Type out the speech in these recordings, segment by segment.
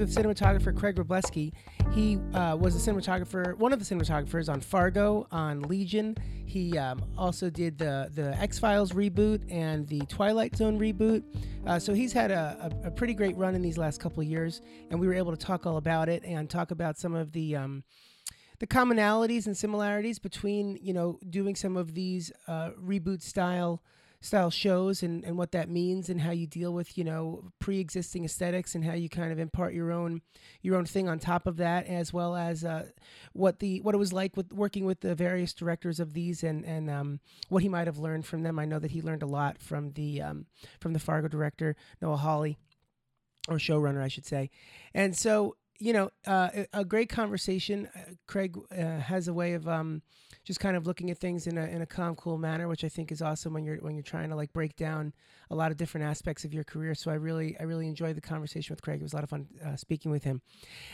with cinematographer Craig Wrobleski. He uh, was a cinematographer, one of the cinematographers on Fargo, on Legion. He um, also did the the X Files reboot and the Twilight Zone reboot. Uh, so he's had a, a, a, pretty great run in these last couple years, and we were able to talk all about it and talk about some of the. Um, the commonalities and similarities between you know doing some of these uh, reboot style style shows and, and what that means and how you deal with you know pre-existing aesthetics and how you kind of impart your own your own thing on top of that as well as uh, what the what it was like with working with the various directors of these and and um, what he might have learned from them. I know that he learned a lot from the um, from the Fargo director Noah Hawley or showrunner I should say. And so you know uh, a, great conversation uh, Craig uh, has a way of um, just kind of looking at things in a in a calm, cool manner, which I think is awesome when you're when you're trying to like break down a lot of different aspects of your career. So I really I really enjoyed the conversation with Craig. It was a lot of fun uh, speaking with him.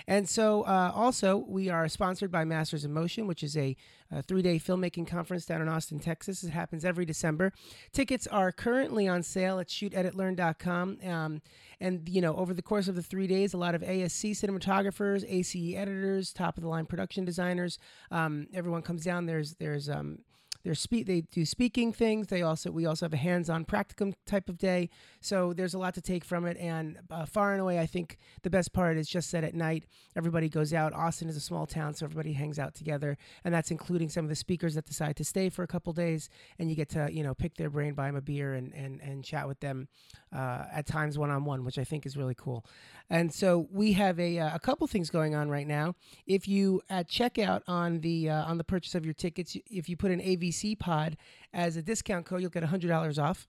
And so uh, also we are sponsored by Masters in Motion, which is a, a three day filmmaking conference down in Austin, Texas. It happens every December. Tickets are currently on sale at shooteditlearn.com. Um, and you know over the course of the three days, a lot of ASC cinematographers, ACE editors, top of the line production designers, um, everyone comes down. There's there's um, they're speak they do speaking things. They also we also have a hands-on practicum type of day. So there's a lot to take from it. And uh, far and away, I think the best part is just that at night everybody goes out. Austin is a small town, so everybody hangs out together, and that's including some of the speakers that decide to stay for a couple days, and you get to you know pick their brain, buy them a beer, and and and chat with them uh, at times one on one, which I think is really cool. And so we have a, uh, a couple things going on right now. If you at checkout on the uh, on the purchase of your tickets, if you put an AVC pod as a discount code, you'll get hundred dollars off.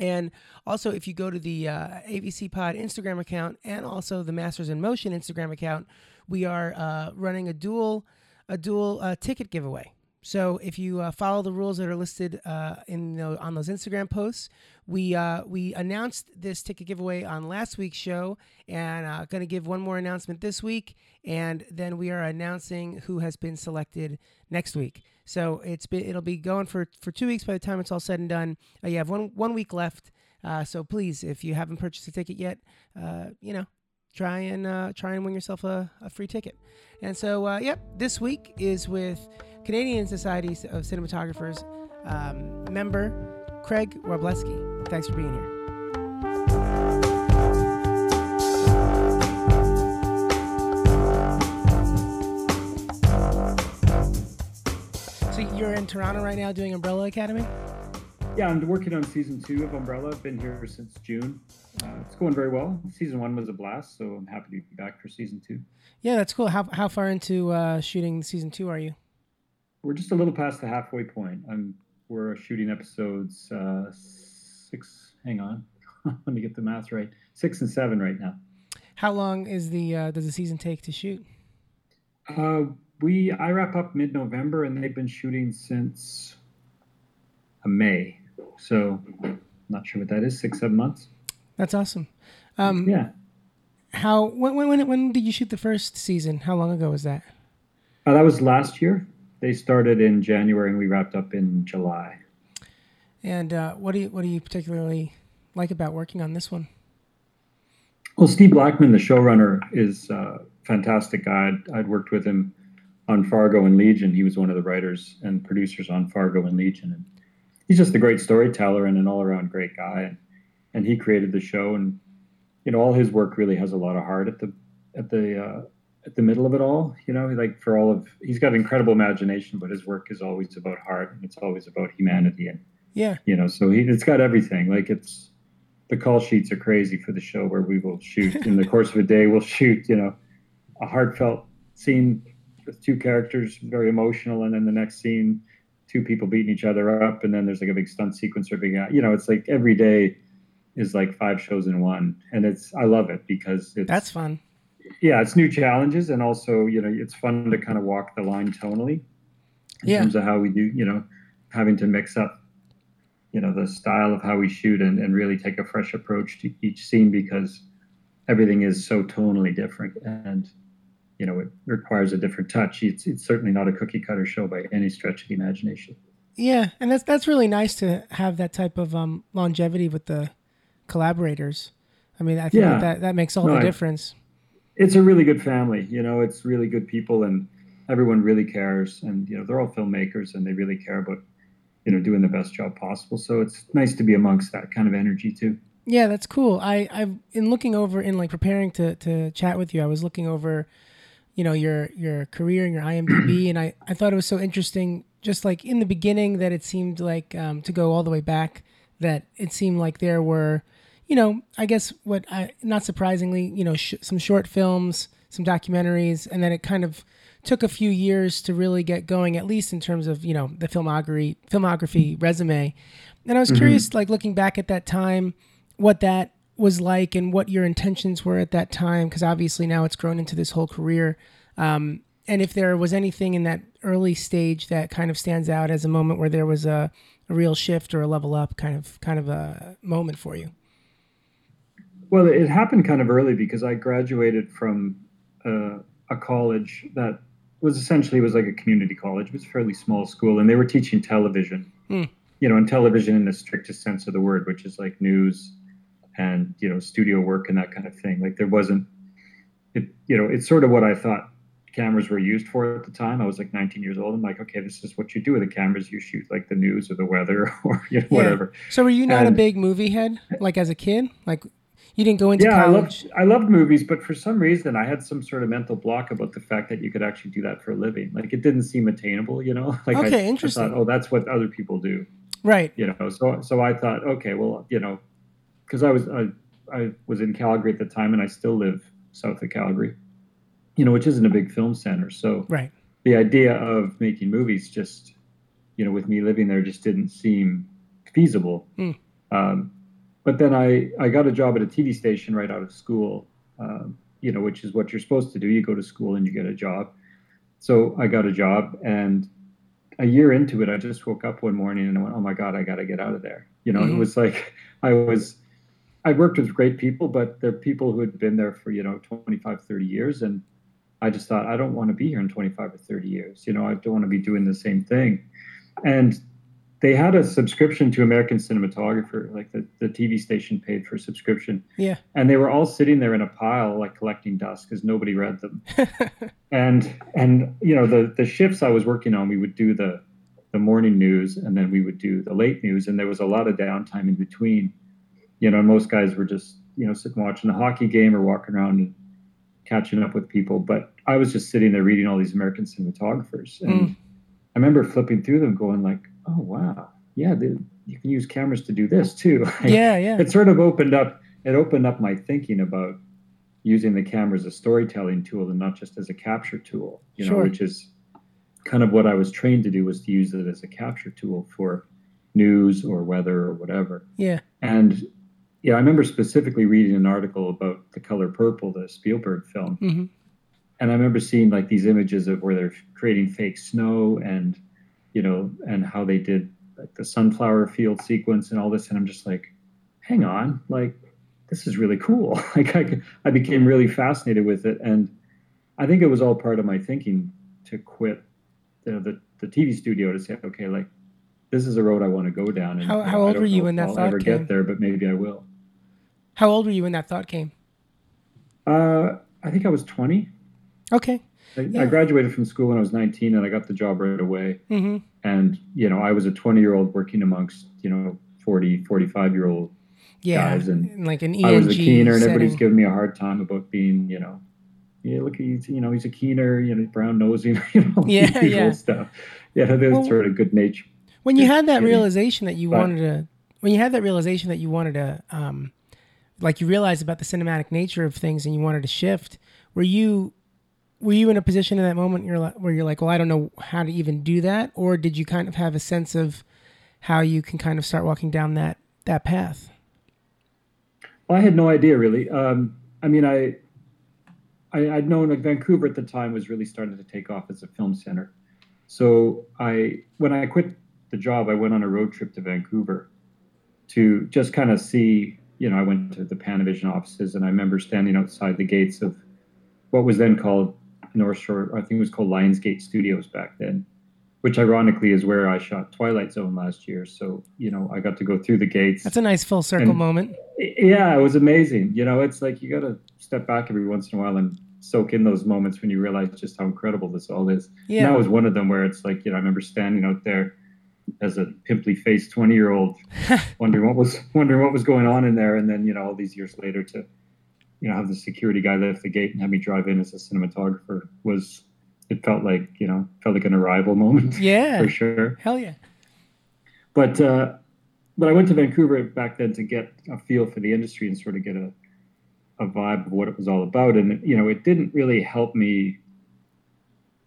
And also, if you go to the uh, AVC Pod Instagram account and also the Masters in Motion Instagram account, we are uh, running a dual a dual uh, ticket giveaway. So if you uh, follow the rules that are listed uh, in the, on those Instagram posts, we uh, we announced this ticket giveaway on last week's show, and uh, going to give one more announcement this week, and then we are announcing who has been selected next week. So it's been, it'll be going for for two weeks by the time it's all said and done. Uh, you have one one week left. Uh, so please, if you haven't purchased a ticket yet, you know try and uh, try and win yourself a, a free ticket. And so, uh, yep, this week is with Canadian Society of Cinematographers um, member Craig Wrobleski. Thanks for being here. So you're in Toronto right now doing Umbrella Academy? Yeah, I'm working on season two of Umbrella. I've been here since June. Uh, it's going very well. Season one was a blast, so I'm happy to be back for season two. Yeah, that's cool. How, how far into uh, shooting season two are you? We're just a little past the halfway point. I'm we're shooting episodes uh, six. Hang on, let me get the math right. Six and seven right now. How long is the uh, does the season take to shoot? Uh, we I wrap up mid November, and they've been shooting since uh, May. So, not sure what that is. Six seven months. That's awesome. Um, yeah. How when when when did you shoot the first season? How long ago was that? Uh, that was last year. They started in January and we wrapped up in July. And uh, what do you what do you particularly like about working on this one? Well, Steve Blackman, the showrunner, is a fantastic guy. I'd, I'd, worked with him on Fargo and Legion. He was one of the writers and producers on Fargo and Legion, and he's just a great storyteller and an all-around great guy. And, and he created the show, and you know, all his work really has a lot of heart at the at the uh, at the middle of it all. You know, like for all of he's got incredible imagination, but his work is always about heart and it's always about humanity and yeah, you know, so he it's got everything. Like it's the call sheets are crazy for the show where we will shoot in the course of a day. We'll shoot, you know, a heartfelt scene with two characters, very emotional, and then the next scene, two people beating each other up, and then there's like a big stunt sequence or big, you know, it's like every day is like five shows in one, and it's I love it because it's that's fun yeah, it's new challenges, and also you know it's fun to kind of walk the line tonally in yeah. terms of how we do. You know, having to mix up you know the style of how we shoot and, and really take a fresh approach to each scene because everything is so tonally different and you know it requires a different touch it's, it's certainly not a cookie cutter show by any stretch of the imagination yeah and that's that's really nice to have that type of um, longevity with the collaborators i mean i think yeah. that, that makes all no, the difference it's a really good family. You know, it's really good people, and everyone really cares. And you know, they're all filmmakers, and they really care about you know doing the best job possible. So it's nice to be amongst that kind of energy too. Yeah, that's cool. I I've in looking over in like preparing to to chat with you. I was looking over, you know, your your career and your IMDb, and I I thought it was so interesting. Just like in the beginning, that it seemed like um, to go all the way back. That it seemed like there were you know, I guess what I not surprisingly, you know, sh- some short films, some documentaries, and then it kind of took a few years to really get going, at least in terms of you know the filmography filmography resume. And I was mm-hmm. curious, like looking back at that time, what that was like and what your intentions were at that time, because obviously now it's grown into this whole career. Um, and if there was anything in that early stage that kind of stands out as a moment where there was a, a real shift or a level up kind of kind of a moment for you. Well, it happened kind of early because I graduated from uh, a college that was essentially was like a community college. It was a fairly small school, and they were teaching television. Hmm. You know, and television in the strictest sense of the word, which is like news and you know studio work and that kind of thing. Like there wasn't, it you know, it's sort of what I thought cameras were used for at the time. I was like 19 years old. I'm like, okay, this is what you do with the cameras. You shoot like the news or the weather or you know, yeah. whatever. So were you not and, a big movie head like as a kid? Like you didn't go into yeah, college. I loved, I loved movies, but for some reason, I had some sort of mental block about the fact that you could actually do that for a living. Like it didn't seem attainable, you know. Like okay, I, interesting. I thought, oh, that's what other people do, right? You know, so so I thought, okay, well, you know, because I was I, I was in Calgary at the time, and I still live south of Calgary, you know, which isn't a big film center. So right, the idea of making movies just, you know, with me living there, just didn't seem feasible. Mm. Um, but then I, I got a job at a TV station right out of school, um, you know, which is what you're supposed to do. You go to school and you get a job. So I got a job, and a year into it, I just woke up one morning and I went, "Oh my God, I got to get out of there." You know, mm-hmm. it was like I was. I worked with great people, but they're people who had been there for you know 25, 30 years, and I just thought I don't want to be here in 25 or 30 years. You know, I don't want to be doing the same thing. And they had a subscription to American Cinematographer, like the, the TV station paid for subscription. Yeah. And they were all sitting there in a pile, like collecting dust because nobody read them. and and you know the the shifts I was working on, we would do the the morning news and then we would do the late news, and there was a lot of downtime in between. You know, most guys were just you know sitting watching a hockey game or walking around and catching up with people, but I was just sitting there reading all these American cinematographers, and mm. I remember flipping through them, going like oh wow, yeah, the, you can use cameras to do this too. yeah, yeah. It sort of opened up. It opened up my thinking about using the camera as a storytelling tool and not just as a capture tool. You know, which is kind of what I was trained to do was to use it as a capture tool for news or weather or whatever. Yeah. And yeah, I remember specifically reading an article about the color purple, the Spielberg film. Mm-hmm. And I remember seeing like these images of where they're creating fake snow and you know, and how they did like the sunflower field sequence and all this. And I'm just like, hang on, like this is really cool. like I, I became really fascinated with it. And I think it was all part of my thinking to quit the, the, the TV studio to say, okay, like this is a road I want to go down. And how, how old were you when that I'll thought ever came? get there, but maybe I will. How old were you when that thought came? Uh, I think I was 20. Okay. I, yeah. I, graduated from school when I was 19 and I got the job right away. Mm-hmm. And, you know, I was a 20 year old working amongst, you know, 40, 45 year old yeah, guys. And like an ENG I was a keener and everybody's giving me a hard time about being, you know, yeah, look, he's, you know, he's a keener, you know, brown nosing, you know, yeah, yeah. stuff. Yeah, there's well, sort of good nature. When you had that realization that you but, wanted to, when you had that realization that you wanted to, um, like you realized about the cinematic nature of things and you wanted to shift, were you were you in a position in that moment you're like, where you're like, well, I don't know how to even do that, or did you kind of have a sense of how you can kind of start walking down that that path? Well, I had no idea really. Um, I mean, I, I I'd known like Vancouver at the time was really starting to take off as a film center. So I when I quit the job, I went on a road trip to Vancouver to just kind of see. You know, I went to the Panavision offices, and I remember standing outside the gates of what was then called North Shore, I think it was called Lionsgate Studios back then, which ironically is where I shot Twilight Zone last year. So, you know, I got to go through the gates. That's a nice full circle and, moment. Yeah, it was amazing. You know, it's like you got to step back every once in a while and soak in those moments when you realize just how incredible this all is. Yeah. And that was one of them where it's like, you know, I remember standing out there as a pimply faced 20 year old wondering what was wondering what was going on in there and then you know all these years later to you know have the security guy lift the gate and have me drive in as a cinematographer was it felt like you know felt like an arrival moment yeah. for sure Hell yeah. but uh but i went to vancouver back then to get a feel for the industry and sort of get a a vibe of what it was all about and you know it didn't really help me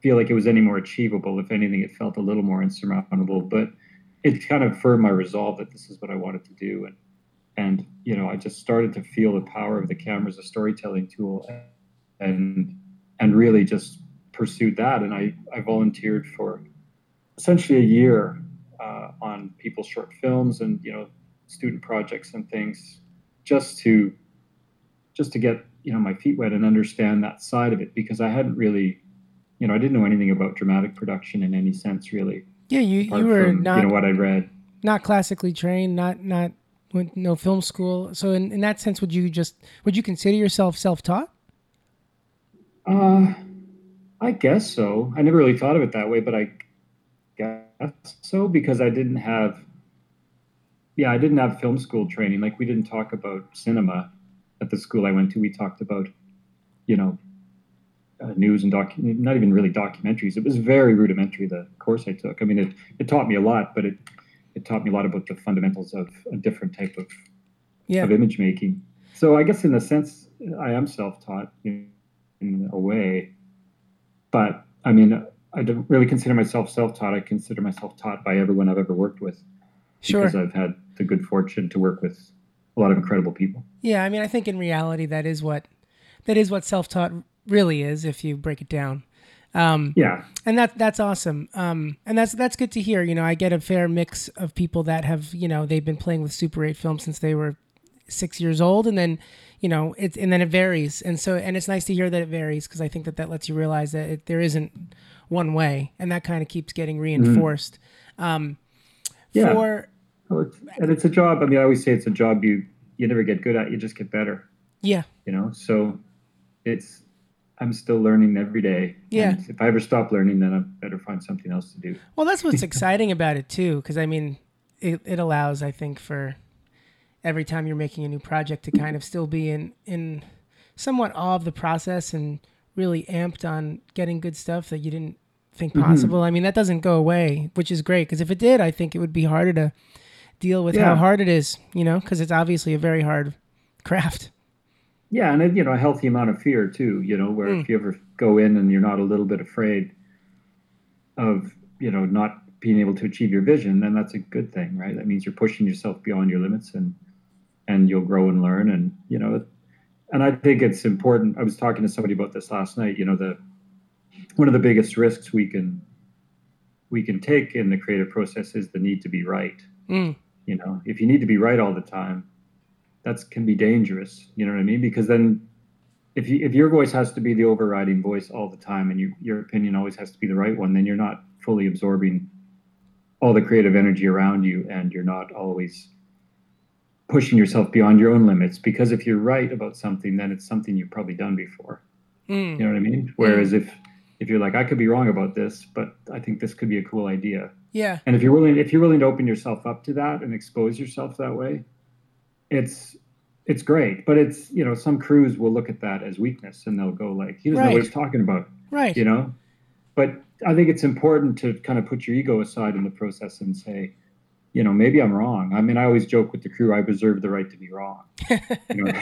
feel like it was any more achievable. If anything, it felt a little more insurmountable. But it kind of firmed my resolve that this is what I wanted to do. And and you know, I just started to feel the power of the camera as a storytelling tool, and and really just pursued that. And I I volunteered for essentially a year uh, on people's short films and you know student projects and things, just to just to get you know my feet wet and understand that side of it because I hadn't really you know, I didn't know anything about dramatic production in any sense, really. Yeah, you you were from, not you know what I read. not classically trained, not not went no film school. So in, in that sense, would you just would you consider yourself self taught? Uh, I guess so. I never really thought of it that way, but I guess so because I didn't have. Yeah, I didn't have film school training. Like we didn't talk about cinema at the school I went to. We talked about, you know, uh, news and doc, not even really documentaries. It was very rudimentary. The course I took. I mean, it it taught me a lot, but it it taught me a lot about the fundamentals of a different type of Yeah. of image making. So I guess in a sense, I am self-taught in, in a way, but I mean, I don't really consider myself self-taught. I consider myself taught by everyone I've ever worked with Sure. because I've had the good fortune to work with a lot of incredible people. Yeah, I mean, I think in reality that is what that is what self taught really is if you break it down. Um, Yeah, and that that's awesome. Um, and that's that's good to hear. You know, I get a fair mix of people that have you know they've been playing with Super 8 films since they were six years old, and then you know it and then it varies. And so and it's nice to hear that it varies because I think that that lets you realize that it, there isn't one way, and that kind of keeps getting reinforced. Um, Yeah. For Well, it's, and it's a job. I mean, I always say it's a job you you never get good at. You just get better. yeah, You know, so it's I'm still learning every day. Yeah. And if I ever stop learning, then I better find something else to do. Well, that's what's exciting about it too, because I mean, it, it allows, I think, for every time you're making a new project to kind of still be in in somewhat awe of the process and really amped on getting good stuff that you didn't think mm-hmm. possible. I mean, that doesn't go away, which is great because if it did, I think it would be harder to deal with how hard it is, you know, because it's obviously a very hard craft. Yeah, and you know, a healthy amount of fear too. You know, where Mm. if you ever go in and you're not a little bit afraid of you know not being able to achieve your vision, then that's a good thing, right? That means you're pushing yourself beyond your limits, and and you'll grow and learn. And you know, and I think it's important. I was talking to somebody about this last night. You know, the one of the biggest risks we can we can take in the creative process is the need to be right. Mm. You know, if you need to be right all the time, that's can be dangerous. You know what I mean? Because then, if you, if your voice has to be the overriding voice all the time, and you, your opinion always has to be the right one, then you're not fully absorbing all the creative energy around you, and you're not always pushing yourself beyond your own limits. Because if you're right about something, then it's something you've probably done before. Mm. You know what I mean? Whereas if if you're like, I could be wrong about this, but I think this could be a cool idea, Yeah. and if you're willing if you're willing to open yourself up to that and expose yourself that way it's it's great but it's you know some crews will look at that as weakness and they'll go like he doesn't know what he's talking about Right. you know? But i think it's important to kind of put your ego aside in the process and say you know maybe i'm wrong. I mean i always joke with the crew i reserve the right to be wrong. You know?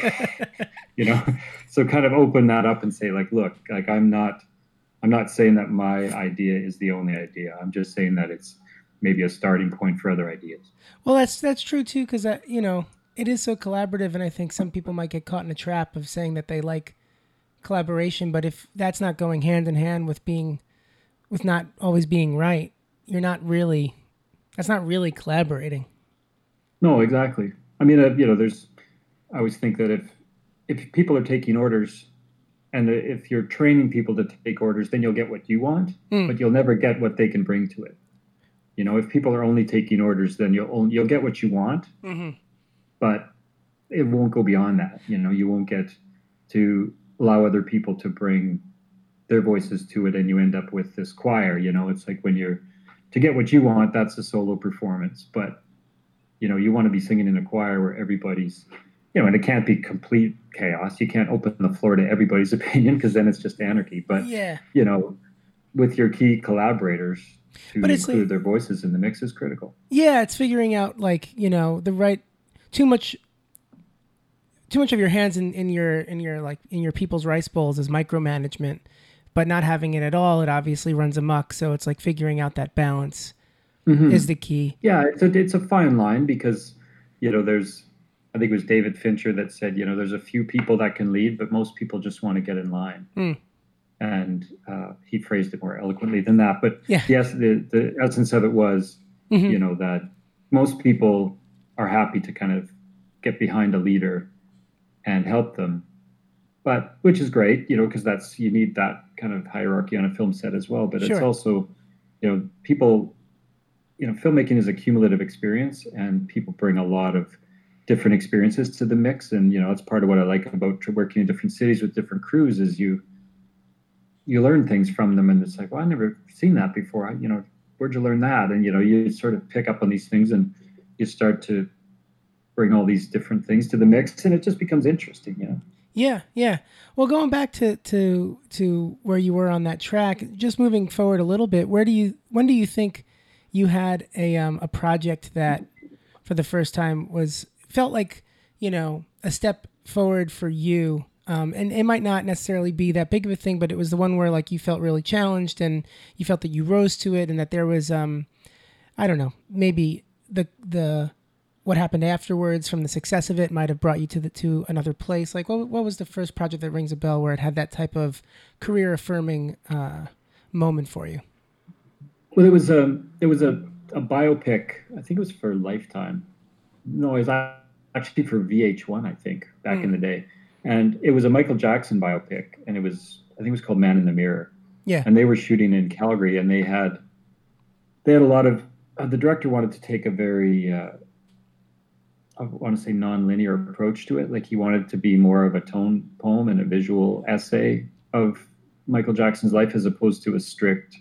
You know? So kind of open that up and say like look like i'm not i'm not saying that my idea is the only idea. I'm just saying that it's maybe a starting point for other ideas. Well, that's that's true too, because I, you know it is so collaborative, and I think some people might get caught in a trap of saying that they like collaboration, but if that's not going hand in hand with being, with not always being right, you're not really, that's not really collaborating. no exactly i mean uh, you know there's i always think that if if people are taking orders and if you're training people to take orders then you'll get what you want Mm. but you'll never get what they can bring to it you know if people are only taking orders then you'll only, you'll get what you want Mm-hmm. But it won't go beyond that. You know, you won't get to allow other people to bring their voices to it and you end up with this choir. You know it's like when you're to get what you want that's a solo performance but you know you want to be singing in a choir where everybody's you know and it can't be complete chaos. You can't open the floor to everybody's opinion because then it's just anarchy but yeah. you know with your key collaborators to But it's include like- their voices in the mix is critical. Yeah, it's figuring out like you know the right too much too much of your hands in, in your in your like in your people's rice bowls is micromanagement, but not having it at all, it obviously runs amok. So it's like figuring out that balance Mhm. is the key. Yeah, it's a it's a fine line because you know there's I think it was David Fincher that said you know there's a few people that can lead, but most people just want to get in line. Hmm. And uh, he phrased it more eloquently than that. But Yeah. yes, the the essence of it was Mhm. you know that most people are happy to kind of get behind a leader and help them, but which is great, you know, because that's you need that kind of hierarchy on a film set as well. But it's also, you know, people, you know, filmmaking is a cumulative experience, and people bring a lot of different experiences to the mix, and you know, that's part of what I like about working in different cities with different crews is you you learn things from them, and it's like, well, I never seen that before. I, you know, where'd you learn that? And you know, you sort of pick up on these things, and you start to bring all these different things to the mix, and it just becomes interesting. You know. Yeah, yeah. Well, going back to to to where you were on that track, just moving forward a little bit, where do you when do you think you had a um a project that for the first time was felt like, you know, a step forward for you? Um, and it might not necessarily be that big of a thing, but it was the one where like you felt really challenged and you felt that you rose to it and that there was um I don't know, maybe the the what happened afterwards from the success of it might have brought you to the to another place. Like what what was the first project that rings a bell where it had that type of career affirming uh, moment for you? Well, it was a it was a, a biopic. I think it was for Lifetime. No, it was actually for VH1. I think back in the day, and it was a Michael Jackson biopic, and it was I think it was called Man in the Mirror. Yeah. And they were shooting in Calgary, and they had they had a lot of uh, the director wanted to take a very uh, I want to say non-linear approach to it. Like he wanted to be more of a tone poem and a visual essay of Michael Jackson's life as opposed to a strict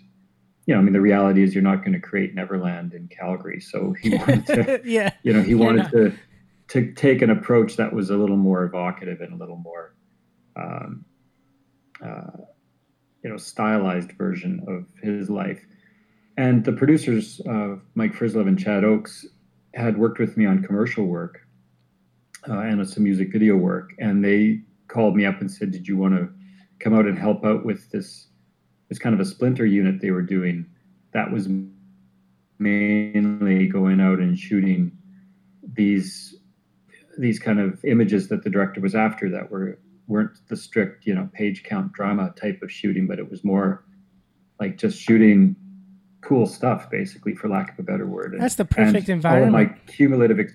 you know, I mean, the reality is you're not going to create Neverland in Calgary. So he wanted to, yeah. you know, he wanted not. to to take an approach that was a little more evocative and a little more, um, uh, you know, stylized version of his life. And the producers, uh, Mike Frislev and Chad Oakes, had worked with me on commercial work uh, and some music video work, and they called me up and said, "Did you want to come out and help out with this?" This kind of a splinter unit they were doing that was mainly going out and shooting these these kind of images that the director was after that were weren't the strict you know page count drama type of shooting but it was more like just shooting cool stuff basically for lack of a better word. And- That's the perfect and all of my cumulative ex-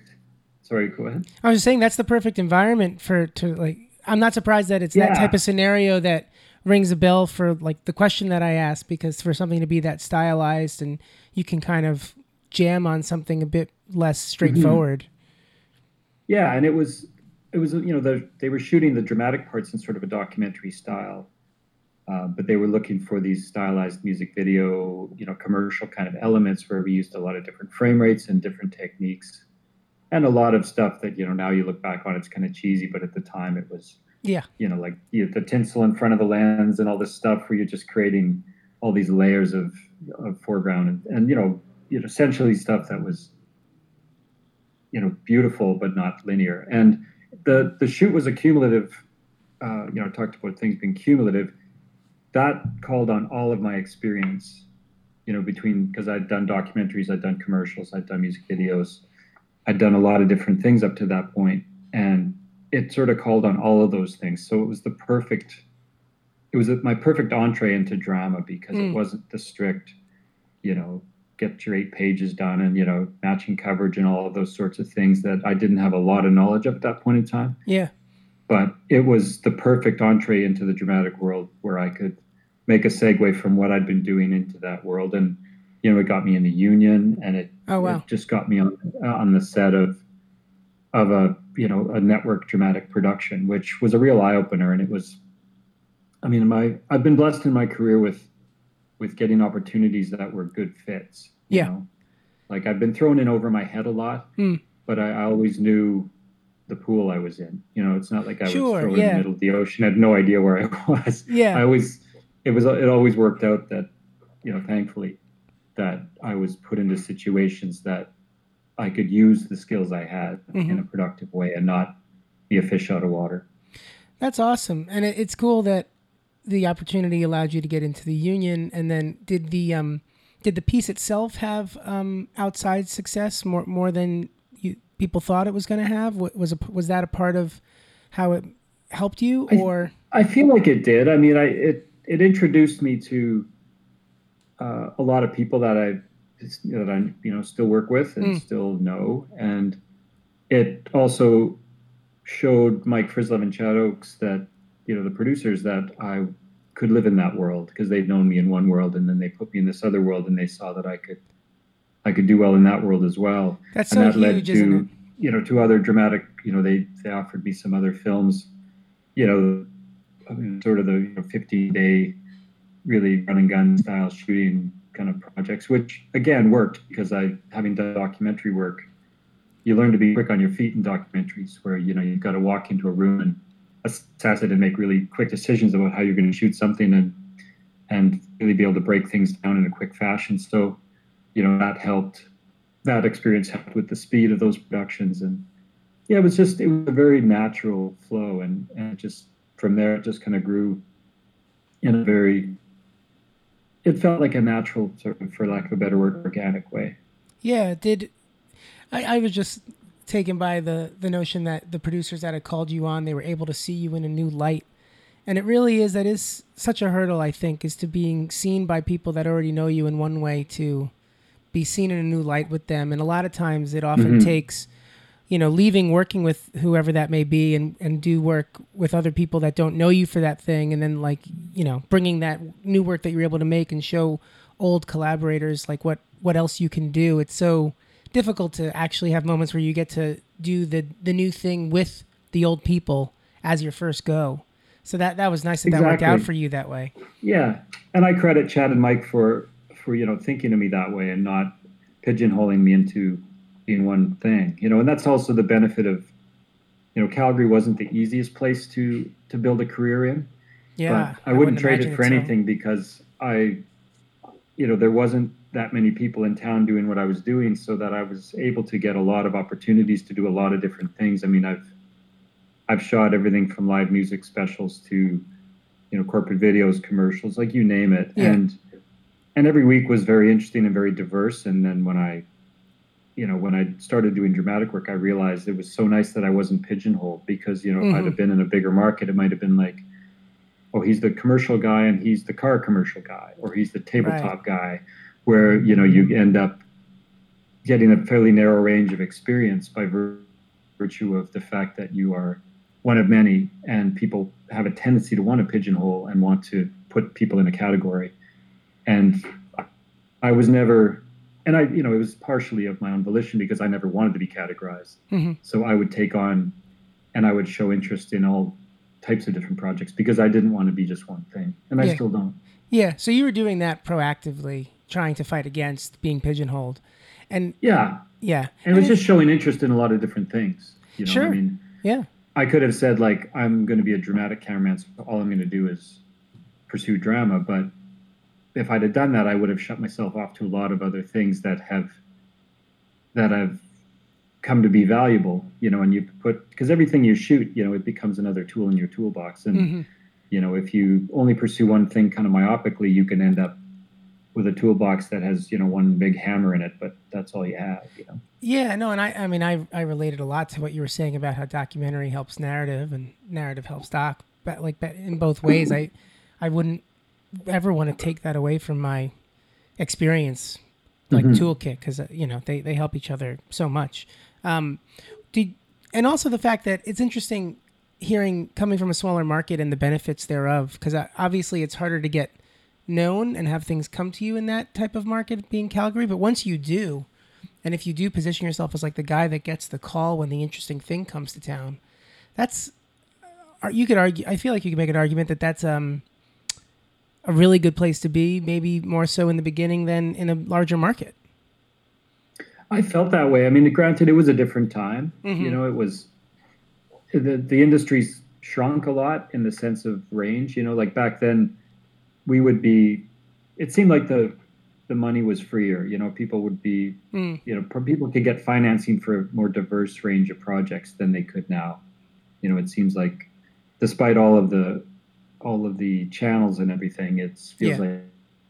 sorry go ahead. I was just saying that's the perfect environment for to like. I'm not surprised that it's that type of scenario that rings a bell for like the question that I asked because for something to be that stylized and you can kind of jam on something a bit less straightforward. Mm-hmm. Yeah, and it was it was you know the, they were shooting the dramatic parts in sort of a documentary style, uh, but they were looking for these stylized music video, you know, commercial kind of elements where we used a lot of different frame rates and different techniques, and a lot of stuff that you know now you look back on it's kind of cheesy, but at the time it was Yeah. you know like you the tinsel in front of the lens and all this stuff where you're just creating all these layers of, of foreground and, and you know you know essentially stuff that was you know beautiful but not linear. And the the shoot was a cumulative uh, you know I talked about things being cumulative that called on all of my experience you know between because i'd done documentaries i'd done commercials i'd done music videos i'd done a lot of different things up to that point and it sort of called on all of those things so it was the perfect it was my perfect entree into drama because Mm. it wasn't the strict you know get your eight pages done and you know matching coverage and all of those sorts of things that i didn't have a lot of knowledge of at that point in time Yeah. But it was the perfect entree into the dramatic world where I could make a segue from what I'd been doing into that world. And, you know, it got me in the union and it, Oh wow. it just got me on, on the set of, of a, you know, a network dramatic production, which was a real eye opener. And it was, I mean, my I've been blessed in my career with with getting opportunities that were good fits. Yeah. Know? Like I've been thrown in over my head a lot, mm. but I, I, always knew the pool I was in. You know, it's not like I sure, was thrown yeah. in the middle of the ocean. I had no idea where I was. Yeah. I always it was it always worked out that, you know, thankfully that I was put into situations that I could use the skills I had mm-hmm. in a productive way and not be a fish out of water. That's awesome. And it, it's cool that the opportunity allowed you to get into the union and then did the um did the piece itself have um outside success more more than you people thought it was going to have was a, was that a part of how it helped you or? I, I feel like it did. I mean i it it introduced me to uh, a lot of people that i that i you know still work with and mm. still know. And it also showed mike frislev and chad oakes that you know the producers that I could live in that world because they'd known me in one world and then they put me in this other world and they saw that I could I could do well in that world as well. That's and so that huge, led to you know to other dramatic you know they they offered me some other films, you know, I mean, sort of the you know, 50 day really run and gun style shooting kind of projects, which again worked because I having done documentary work, you learn to be quick on your feet in documentaries where you know you've got to walk into a room and assess it and make really quick decisions about how you're going to shoot something and and really be able to break things down in a quick fashion. So, you know, that helped. That experience helped with the speed of those productions, and yeah, it was just it was a very natural flow, and and just from there it just kind of grew in a very. It felt like a natural, sort of, for lack of a better word, organic way. Yeah, did I, I was just taken by the the notion that the producers that had called you on they were able to see you in a new light and it really is that is such a hurdle i think is to being seen by people that already know you in one way to be seen in a new light with them and a lot of times it often mm-hmm. takes you know leaving working with whoever that may be and and do work with other people that don't know you for that thing and then like you know bringing that new work that you're able to make and show old collaborators like what what else you can do it's so difficult to actually have moments where you get to do the the new thing with the old people as your first go. So that that was nice that exactly. that worked out for you that way. Yeah, and I credit Chad and Mike for for you know thinking of me that way and not pigeonholing me into being one thing. You know, and that's also the benefit of you know Calgary wasn't the easiest place to to build a career in. Yeah, I, I, wouldn't trade it for anything so. because I, you know, there wasn't that many people in town doing what I was doing so that I was able to get a lot of opportunities to do a lot of different things. I mean, I've I've shot everything from live music specials to you know corporate videos, commercials, like you name it. Yeah. And and every week was very interesting and very diverse. And then when I you know, when I started doing dramatic work, I realized it was so nice that I wasn't pigeonholed because, you know, mm-hmm. if I'd have been in a bigger market, it might have been like, oh, he's the commercial guy and he's the car commercial guy, or he's the tabletop right. guy, where you know you end up getting a fairly narrow range of experience by virtue of the fact that you are one of many and people have a tendency to want to pigeonhole and want to put people in a category and i was never and i you know it was partially of my own volition because i never wanted to be categorized mm-hmm. so i would take on and i would show interest in all types of different projects because i didn't want to be just one thing and i still don't yeah so you were doing that proactively trying to fight against being pigeonholed. And yeah, yeah, and it was just showing interest in a lot of different things. You know, sure. I mean, yeah, I could have said like I'm going to be a dramatic cameraman, so all I'm going to do is pursue drama. But if I'd have done that, I would have shut myself off to a lot of other things that have that have come to be valuable. You know, and you put because everything you shoot, you know, it becomes another tool in your toolbox. And mm-hmm. you know, if you only pursue one thing kind of myopically, you can end up with a toolbox that has you know one big hammer in it, but that's all you have. You know. Yeah, no, and I, I mean, I, I related a lot to what you were saying about how documentary helps narrative and narrative helps doc, but like in both ways. I, I wouldn't ever want to take that away from my experience, like mm-hmm. toolkit, because uh, you know they they help each other so much. Um, did and also the fact that it's interesting hearing coming from a smaller market and the benefits thereof, because uh, obviously it's harder to get known and have things come to you in that type of market being Calgary. But once you do, and if you do position yourself as like the guy that gets the call when the interesting thing comes to town, that's uh, you could argue. I feel like you could make an argument that that's um a really good place to be, maybe more so in the beginning than in a larger market. I felt that way. I mean, granted, it was a different time. Mm-hmm. You know, it was the the industry's shrunk a lot in the sense of range. You know, like back then, we would be. It seemed like the the money was freer. You know, people would be. Mm. You know, people could get financing for a more diverse range of projects than they could now. You know, it seems like, despite all of the all of the channels and everything, it feels yeah. like,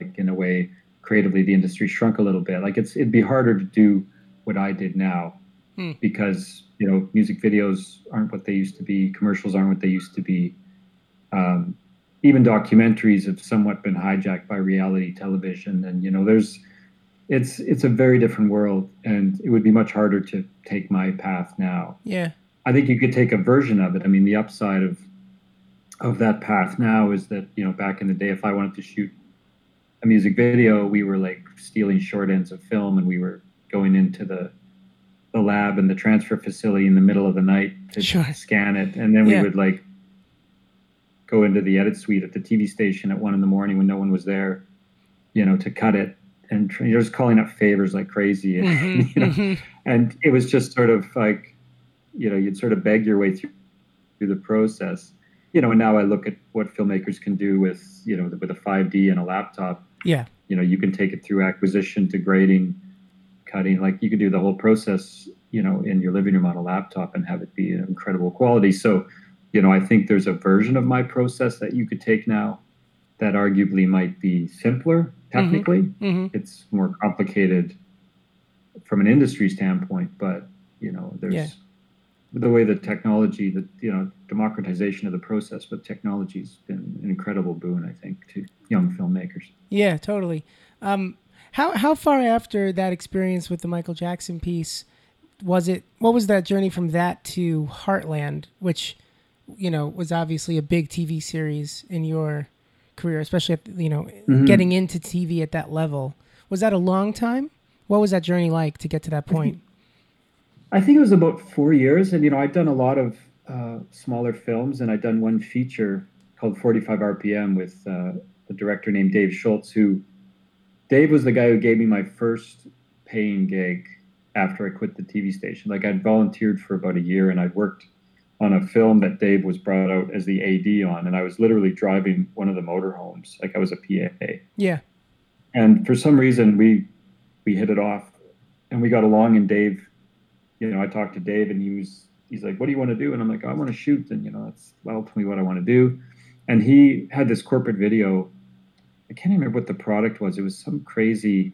like in a way creatively the industry shrunk a little bit. Like it's it'd be harder to do what I did now hmm. because you know music videos aren't what they used to be, commercials aren't what they used to be. Um, even documentaries have somewhat been hijacked by reality television, and you know there's it's it's a very different world, and it would be much harder to take my path now. Yeah, I think you could take a version of it. I mean, the upside of of that path now is that you know back in the day, if I wanted to shoot a music video, we were like stealing short ends of film, and we were going into the the lab and the transfer facility in the middle of the night to sure. scan it, and then we yeah. would like go into the edit suite at the TV station at one in the morning when no one was there, you know, to cut it. And you're just calling up favors like crazy, and, mm-hmm, you know, mm-hmm. and it was just sort of like, you know, you'd sort of beg your way through through the process, you know. And now I look at what filmmakers can do with, you know, with a 5D and a laptop. Yeah, you know, you can take it through acquisition to grading cutting. Like you could do the whole process, you know, in your living room on a laptop and have it be an incredible quality. So, you know, I think there's a version of my process that you could take now that arguably might be simpler mm-hmm. technically. Mm-hmm. Mm-hmm. It's more complicated from an industry standpoint, but you know, there's yeah. The way the technology, the you know, democratization of the process with technology has been an incredible boon, I think, to young filmmakers. Yeah, totally. Um, how how far after that experience with the Michael Jackson piece was it? What was that journey from that to Heartland, which you know was obviously a big TV series in your career, especially at, you know mm-hmm. getting into TV at that level. Was that a long time? What was that journey like to get to that point? I think it was about four years, and you know I'd done a lot of uh, smaller films, and I'd done one feature called 45 RPM with uh, a director named Dave Schultz, who Dave was the guy who gave me my first paying gig after I quit the TV station. Like I'd volunteered for about a year and I'd worked on a film that Dave was brought out as the AD on, and I was literally driving one of the motorhomes, like I was a PA. Yeah. And for some reason, we we hit it off, and we got along. And Dave, you know, I talked to Dave, and he was he's like, "What do you want to do?" And I'm like, "I want to shoot." And you know, that's well, tell me what I want to do. And he had this corporate video I can't remember what the product was. It was some crazy,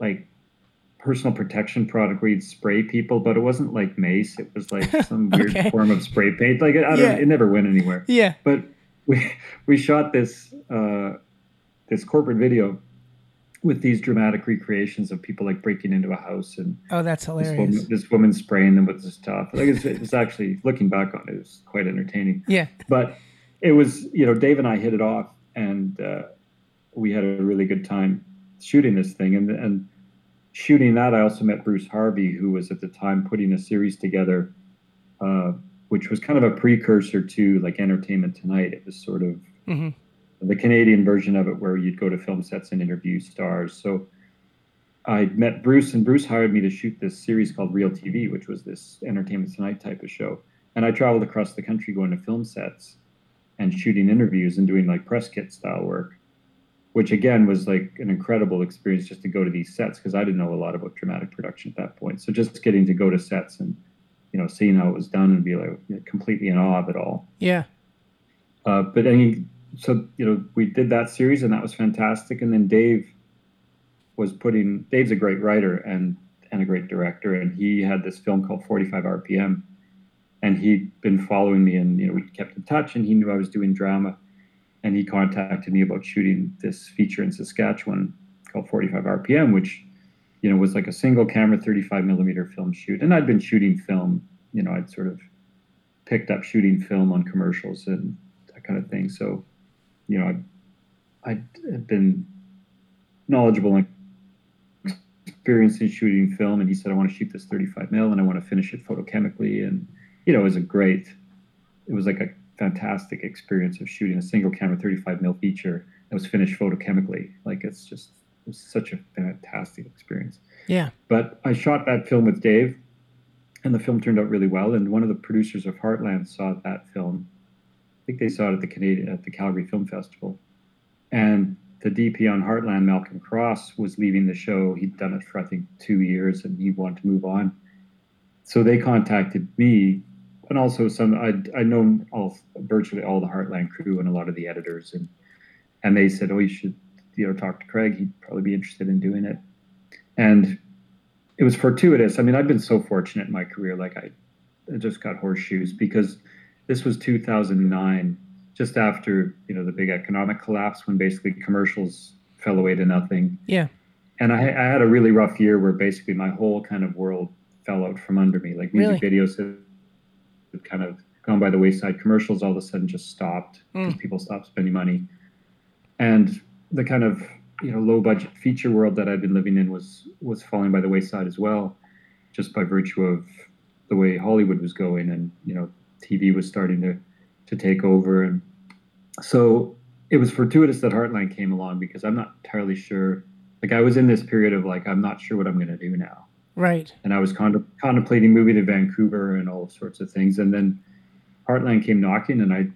like, personal protection product where you'd spray people, but it wasn't like mace. It was like some weird okay. form of spray paint. Like, I don't. Yeah. It never went anywhere. Yeah. But we we shot this uh, this corporate video with these dramatic recreations of people like breaking into a house and oh, that's hilarious. This woman, this woman spraying them with this stuff. Like it's, it's actually looking back on it, it was quite entertaining. Yeah. But it was you know Dave and I hit it off and. Uh, we had a really good time shooting this thing. And, and shooting that, I also met Bruce Harvey, who was at the time putting a series together, uh, which was kind of a precursor to like Entertainment Tonight. It was sort of mm-hmm. The Canadian version of it, where you'd go to film sets and interview stars. So I met Bruce, and Bruce hired me to shoot this series called Real TV, which was this Entertainment Tonight type of show. And I traveled across the country going to film sets and shooting interviews and doing like press kit style work which again was like an incredible experience just to go to these sets because I didn't know a lot about dramatic production at that point. So just getting to go to sets and you know seeing how it was done and be like completely in awe of it all. Yeah. Uh, but any so you know we did that series and that was fantastic. And then Dave was putting Dave's a great writer and and a great director and he had this film called 45 RPM and he'd been following me and you know we kept in touch and he knew I was doing drama and he contacted me about shooting this feature in Saskatchewan called 45 RPM, which you know was like a single camera 35 millimeter film shoot. And I'd been shooting film, you know, I'd sort of picked up shooting film on commercials and that kind of thing. So, you know, I I'd been knowledgeable and experienced in shooting film. And he said, I want to shoot this 35 mil and I want to finish it photochemically. And you know, it was a great. It was like a fantastic experience of shooting a single camera 35 mil feature that was finished photochemically. Like it's just it was such a fantastic experience. Yeah. But I shot that film with Dave, and the film turned out really well. And one of the producers of Heartland saw that film. I think they saw it at the Canadian at the Calgary Film Festival, and the DP on Heartland, Malcolm Cross, was leaving the show. He'd done it for I think two years, and he wanted to move on. So they contacted me, and also some I'd I known all virtually all the Heartland crew and a lot of the editors, and and they said, "Oh, you should you know talk to Craig. He'd probably be interested in doing it." And it was fortuitous. I mean, I've been so fortunate in my career. Like I, I just got horseshoes because this was 2009 just after you know the big economic collapse when basically commercials fell away to nothing. Yeah. And I, I had a really rough year where basically my whole kind of world fell out from under me. Like music Really? videos had kind of gone by the wayside. Commercials all of a sudden just stopped because Mm. people stopped spending money. And the kind of you know low budget feature world that I'd been living in was was falling by the wayside as well, just by virtue of the way Hollywood was going and you know TV was starting to to take over and so it was fortuitous that Heartland came along because I'm not entirely sure like I was in this period of like I'm not sure what I'm going to do now Right. and I was con- contemplating moving to Vancouver and all sorts of things. And then Heartland came knocking, and I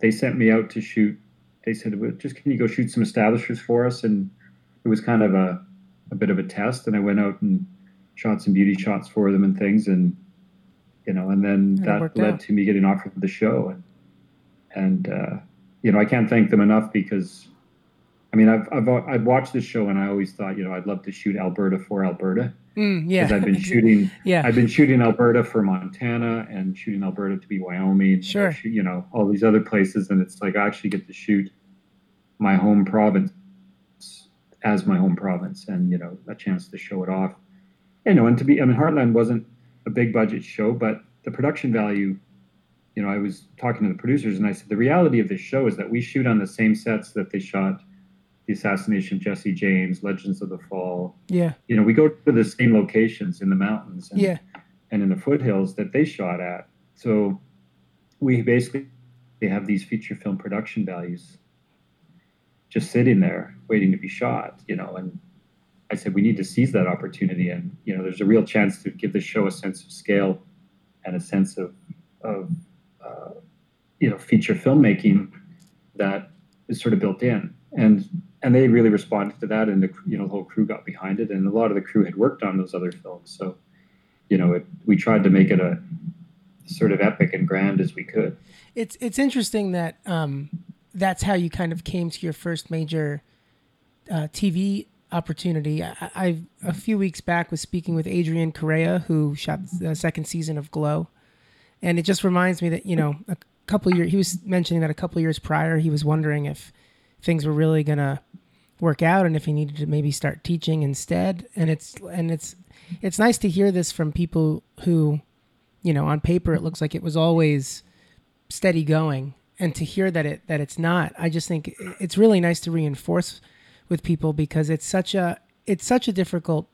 they sent me out to shoot. They said, well, "Just can you go shoot some establishers for us?" And it was kind of a a bit of a test. And I went out and shot some beauty shots for them and things, and you know, and then And that led out. to me getting offered the show. And and uh, you know, I can't thank them enough because. I mean, I've, I've I've watched this show and I always thought, you know, I'd love to shoot Alberta for Alberta Mm, yeah. because I've been shooting yeah. I've been shooting Alberta for Montana and shooting Alberta to be Wyoming. Sure. shoot- You know, all these other places. And it's like I actually get to shoot my home province as my home province and, you know, a chance to show it off. You know, and to be, I mean, Heartland wasn't a big budget show, but the production value, you know, I was talking to the producers and I said, the reality of this show is that we shoot on the same sets that they shot The Assassination of Jesse James, Legends of the Fall, yeah. you know, we go to the same locations in the mountains and, Yeah. and in the foothills that they shot at. So we basically they have these feature film production values just sitting there waiting to be shot, you know, and I said we need to seize that opportunity. And you know there's a real chance to give the show a sense of scale and a sense of of uh, you know feature filmmaking that is sort of built in. And and they really responded to that and the you know the whole crew got behind it and a lot of the crew had worked on those other films. So you know it, we tried to make it a sort of epic and grand as we could. It's it's interesting that um, that's how you kind of came to your first major uh, TV opportunity. I, I a few weeks back was speaking with Adrian Correa, who shot the second season of Glow, and it just reminds me that you know a couple years he was mentioning that a couple years prior he was wondering if things were really gonna work out and if he needed to maybe start teaching instead. And it's and it's it's nice to hear this from people who, you know, on paper it looks like it was always steady going and to hear that it that it's not i just think it's really nice to reinforce with people because it's such a it's such a difficult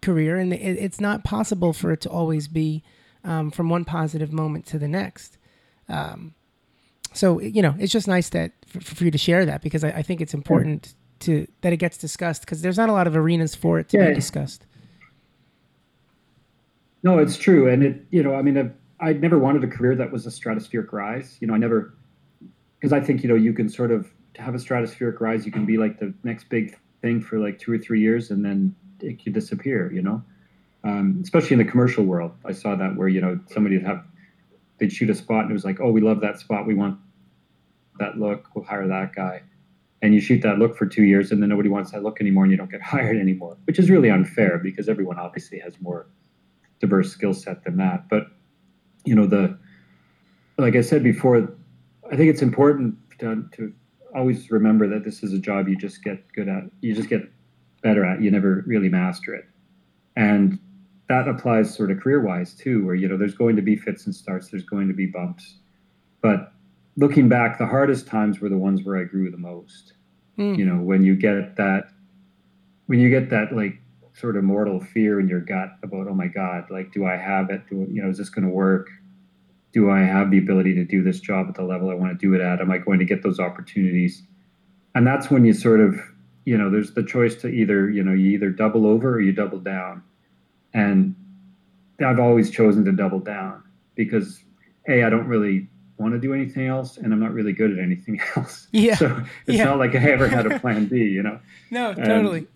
career and it, it's not possible for it to always be um, from one positive moment to the next um, so you know it's just nice that for, for you to share that because I, I think it's important to that it gets discussed because there's not a lot of arenas for it to Yeah. be discussed No, it's true, and it you know I mean I've, I never wanted a career that was a stratospheric rise. You know, I never because I think you know you can sort of have a stratospheric rise, you can be like the next big thing for like two or three years, and then it could disappear. You know, um, especially in the commercial world, I saw that where you know somebody would have they'd shoot a spot and it was like, oh, we love that spot, we want that look, we'll hire that guy. And you shoot that look for two years, and then nobody wants that look anymore, and you don't get hired anymore, which is really unfair because everyone obviously has more diverse skill set than that. But you know, the like I said before, I think it's important to, to always remember that this is a job you just get good at. You just get better at. You never really master it, and that applies sort of career wise too. Where you know, there's going to be fits and starts. There's going to be bumps, but looking back, the hardest times were the ones where I grew the most Mm. you know when you get that when you get that like sort of mortal fear in your gut about oh my god like do i have it do you know is this going to work do i have the ability to do this job at the level i want to do it at? Am i going to get those opportunities? And that's when you sort of you know there's the choice to either you know you either double over or you double down. And i've always chosen to double down because a i don't really want to do anything else and i'm not really good at anything else. Yeah. So it's yeah. not like i ever had a plan b you know? No totally. and,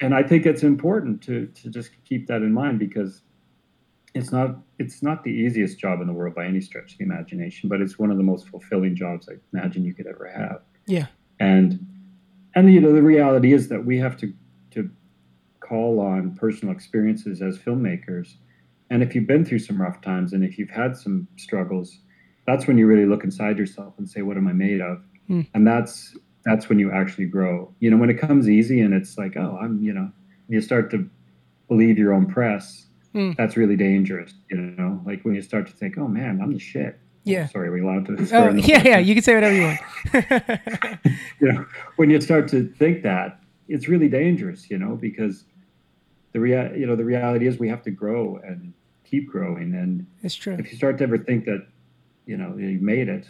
and i think it's important to to just keep that in mind because it's not it's not the easiest job in the world by any stretch of the imagination but it's one of the most fulfilling jobs i imagine you could ever have. Yeah. And and you know the reality is that we have to to call on personal experiences as filmmakers. And if you've been through some rough times and if you've had some struggles that's when you really look inside yourself and say what am i made of? Hmm. and that's that's when you actually grow. You know when it comes easy and it's like oh i'm you know you start to believe your own press Hmm. that's really dangerous you know like when you start to think oh man i'm the shit yeah sorry we allowed to oh yeah yeah you can say whatever you want you know, when you start to think that, it's really dangerous, you know, because the rea- you know, the reality is we have to grow and keep growing. And it's true if you start to ever think that, you know, you've made it,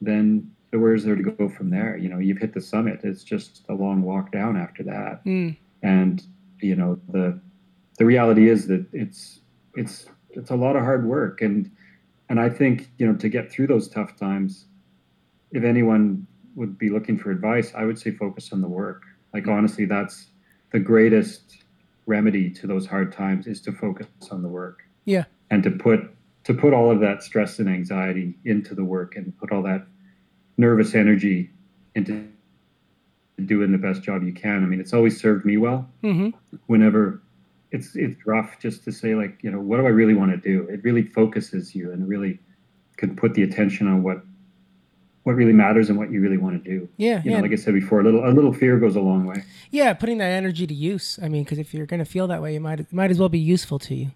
then where's there to go from there? You know, you've hit the summit. It's just a long walk down after that. Mm. And you know, the the reality is that it's it's it's a lot of hard work and and I think, you know, to get through those tough times, if anyone would be looking for advice, I would say focus on the work. Like honestly, that's the greatest remedy to those hard times is to focus on the work. Yeah. And to put to put all of that stress and anxiety into the work and put all that nervous energy into doing the best job you can. I mean, it's always served me well hmm whenever it's it's rough just to say like, you know, what do I really want to do? It really focuses you and really can put the attention on what what really matters and what you really want to do. yeah You yeah know, like I said before, a little a little fear goes a long way. yeah putting that energy to use i mean because if you're going to feel that way you might might as well be useful to you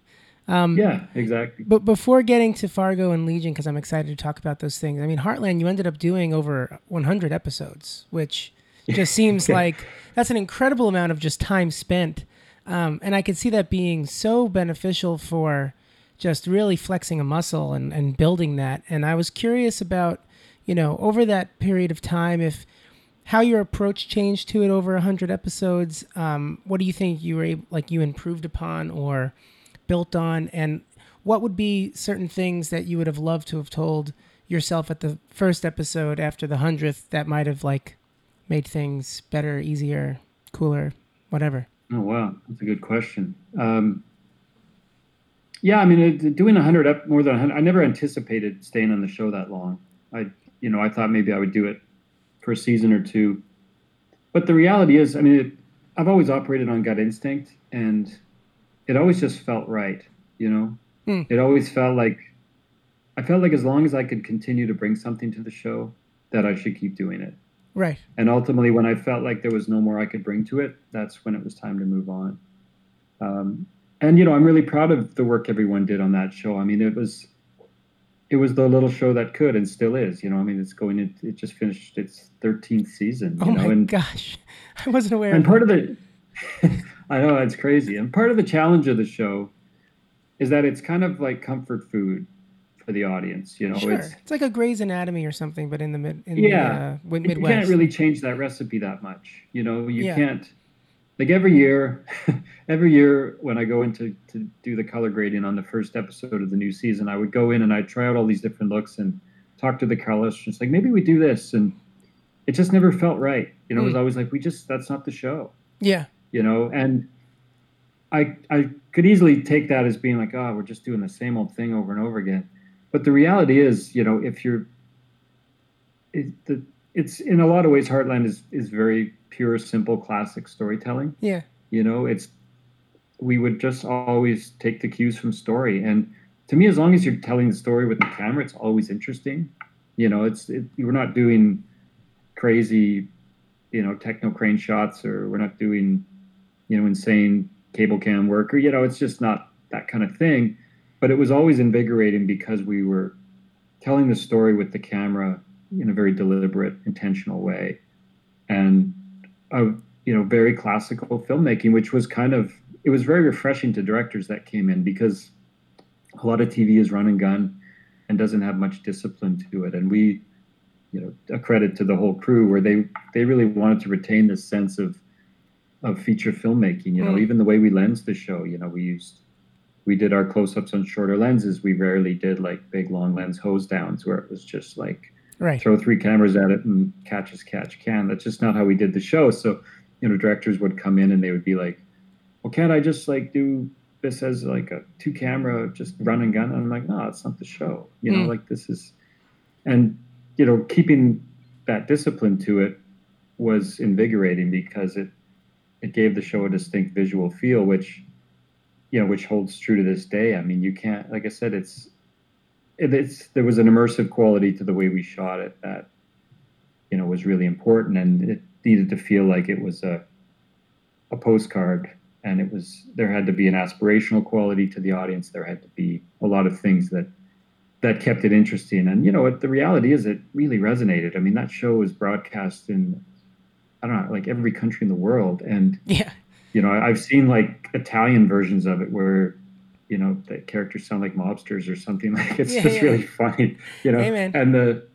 um Yeah, exactly. But before getting to Fargo and Legion, because I'm excited to talk about those things. I mean, Heartland, you ended up doing over 100 episodes, which just seems Yeah. like that's an incredible amount of just time spent. Um, and I could see that being so beneficial for just really flexing a muscle and, and building that. And I was curious about, you know, over that period of time, if how your approach changed to it over 100 episodes. Um, what do you think you were able, like you improved upon or built on? And what would be certain things that you would have loved to have told yourself at the first episode after the 100th that might have like made things better, easier, cooler, whatever? Oh wow, that's a good question. Um, yeah, I mean, doing 100 up more than 100, I never anticipated staying on the show that long. I, you know, I thought maybe I would do it for a season or two, but the reality is, I mean, it, I've always operated on gut instinct, and it always just felt right. You know, Hmm. it always felt like I felt like as long as I could continue to bring something to the show, that I should keep doing it. Right. And ultimately, when I felt like there was no more I could bring to it, that's when it was time to move on. Um, and you know, I'm really proud of the work everyone did on that show. I mean, it was it was the little show that could and still is. You know, I mean, it's going. It, it just finished its 13th season. You Oh know, my and gosh. I wasn't aware. and of part of the I know it's crazy. And part of the challenge of the show is that it's kind of like comfort food for the audience. You know. Sure. it's It's like a Grey's Anatomy or something, but in the mid, in Yeah. the uh, wi- you can't really change that recipe that much. You know, you Yeah. can't like every year every year when I go into to do the color grading on the first episode of the new season, I would go in and I'd try out all these different looks and talk to the colorists. Just like maybe we do this and it just never felt right. You know, it was Mm. always like we just that's not the show. yeah. You know, and I I could easily take that as being like, oh, we're just doing the same old thing over and over again. But the reality is, you know, if you're it, the, it's in a lot of ways Heartland is is very pure, simple, classic storytelling. Yeah. You know, it's we would just always take the cues from story, and to me, as long as you're telling the story with the camera, it's always interesting. You know, it's it, we're not doing crazy, you know, techno crane shots, or we're not doing, you know, insane cable cam work, or you know, it's just not that kind of thing. But it was always invigorating because we were telling the story with the camera in a very deliberate, intentional way, and a you know very classical filmmaking, which was kind of it was very refreshing to directors that came in because a lot of TV is run and gun and doesn't have much discipline to it, and we you know a credit to the whole crew where they they really wanted to retain this sense of of feature filmmaking. You know, Mm. even the way we lensed the show. You know, we used we did our close-ups on shorter lenses. We rarely did like big long lens hose downs where it was just like Right. throw three cameras at it and catch as catch can. That's just not how we did the show. So, you know, directors would come in and they would be like, "Well, can't I just like do this as like a two camera, just run and gun?" And I'm like, "No, it's not the show. You know, Mm. like this is," and you know, keeping that discipline to it was invigorating because it it gave the show a distinct visual feel, which you know, which holds true to this day. I mean, you can't, like I said, it's it, it's there was an immersive quality to the way we shot it that you know was really important, and it needed to feel like it was a a postcard, and it was there had to be an aspirational quality to the audience. There had to be a lot of things that that kept it interesting, and you know, what the reality is, it really resonated. I mean, that show was broadcast in I don't know, like every country in the world, and Yeah. You know, I've seen like Italian versions of it where, you know, the characters sound like mobsters or something. Like it's Yeah, just yeah. really funny, you know. Man. And the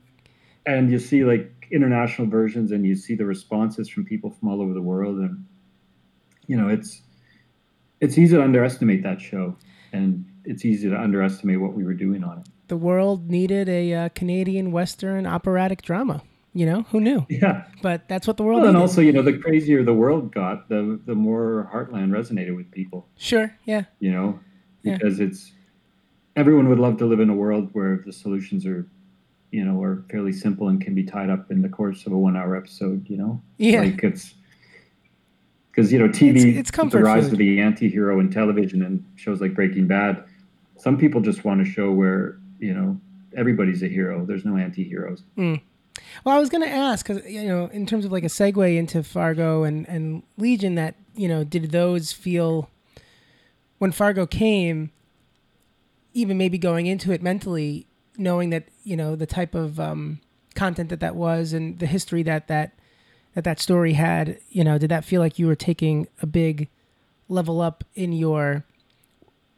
and you see like international versions, and you see the responses from people from all over the world, and you know, it's it's easy to underestimate that show, and it's easy to underestimate what we were doing on it. The world needed a uh, Canadian Western operatic drama. You know, who knew? Yeah. But that's what the world Well, and also, you know, the crazier the world got, the the more Heartland resonated with people. sure. Yeah. you know, Yeah. because it's everyone would love to live in a world where the solutions are, you know, are fairly simple and can be tied up in the course of a one-hour episode. You know, Yeah. like it's because you know TV, It's- it's comfort the rise food. of the anti-hero in television and shows like Breaking Bad. Some people just want a show where you know everybody's a hero. There's no anti-heroes. Mm. Well, I was going to ask because you know, in terms of like a segue into Fargo and and Legion, that you know, did those feel when Fargo came, even maybe going into it mentally, knowing that you know the type of um, content that that was and the history that that that that story had, you know, did that feel like you were taking a big level up in your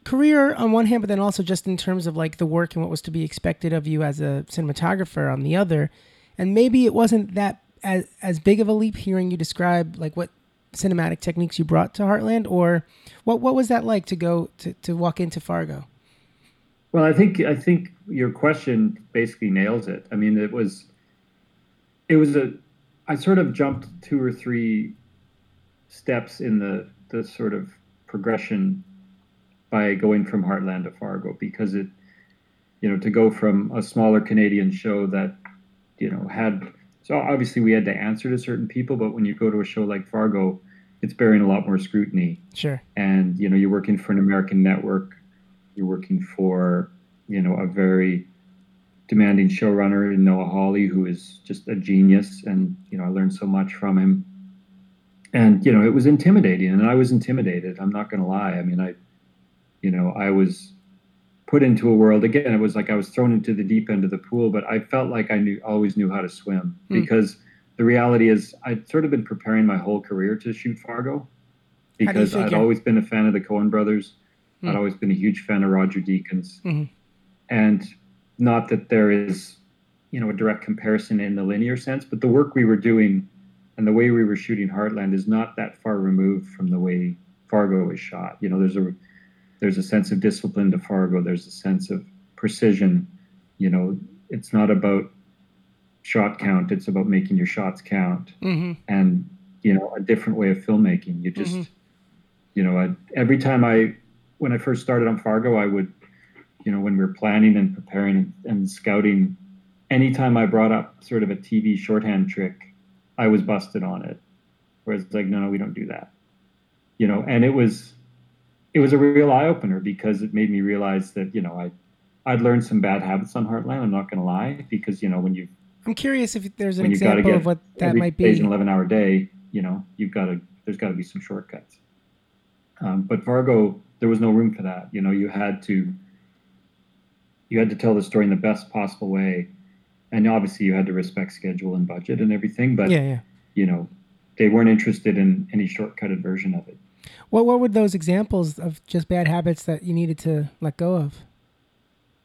career on one hand, but then also just in terms of like the work and what was to be expected of you as a cinematographer on the other? And maybe it wasn't that as as big of a leap hearing you describe like what cinematic techniques you brought to Heartland or what what was that like to go to, to walk into Fargo? Well, I think I think your question basically nails it. I mean, it was it was a I sort of jumped two or three steps in the the sort of progression by going from Heartland to Fargo because it you know to go from a smaller Canadian show that you know had so obviously we had to answer to certain people, but when you go to a show like Fargo, it's bearing a lot more scrutiny Sure. and you know you're working for an American network, you're working for you know a very demanding showrunner in Noah Hawley, who is just a genius, and you know I learned so much from him. And you know it was intimidating, and I was intimidated. I'm not going to lie. I mean, I, you know, I was put into a world again. It was like I was thrown into the deep end of the pool, but I felt like I knew always knew how to swim Hmm. because the reality is I'd sort of been preparing my whole career to shoot Fargo How do you because I'd always been a fan of the Coen brothers. Hmm. I'd always been a huge fan of Roger Deakins. Mhm. And not that there is, you know, a direct comparison in the linear sense, but the work we were doing and the way we were shooting Heartland is not that far removed from the way Fargo was shot. You know, there's a there's a sense of discipline to Fargo. There's a sense of precision. You know, it's not about shot count. It's about making your shots count Mm-hmm. and you know a different way of filmmaking you just Mhm. you know I, every time i when i first started on fargo i would you know when we were planning and preparing and, and scouting anytime i brought up sort of a tv shorthand trick i was busted on it whereas like no no we don't do that you know and it was it was a real eye-opener because it made me realize that you know i i'd learned some bad habits on heartland i'm not going to lie because you know when you I'm curious if there's an when you got to example of what that might be. an 11 hour day you know you've got to there's got to be some shortcuts um, but fargo there was no room for that you know you had to you had to tell the story in the best possible way and obviously you had to respect schedule and budget and everything but Yeah, yeah. you know they weren't interested in any shortcutted version of it What what were those examples of just bad habits that you needed to let go of?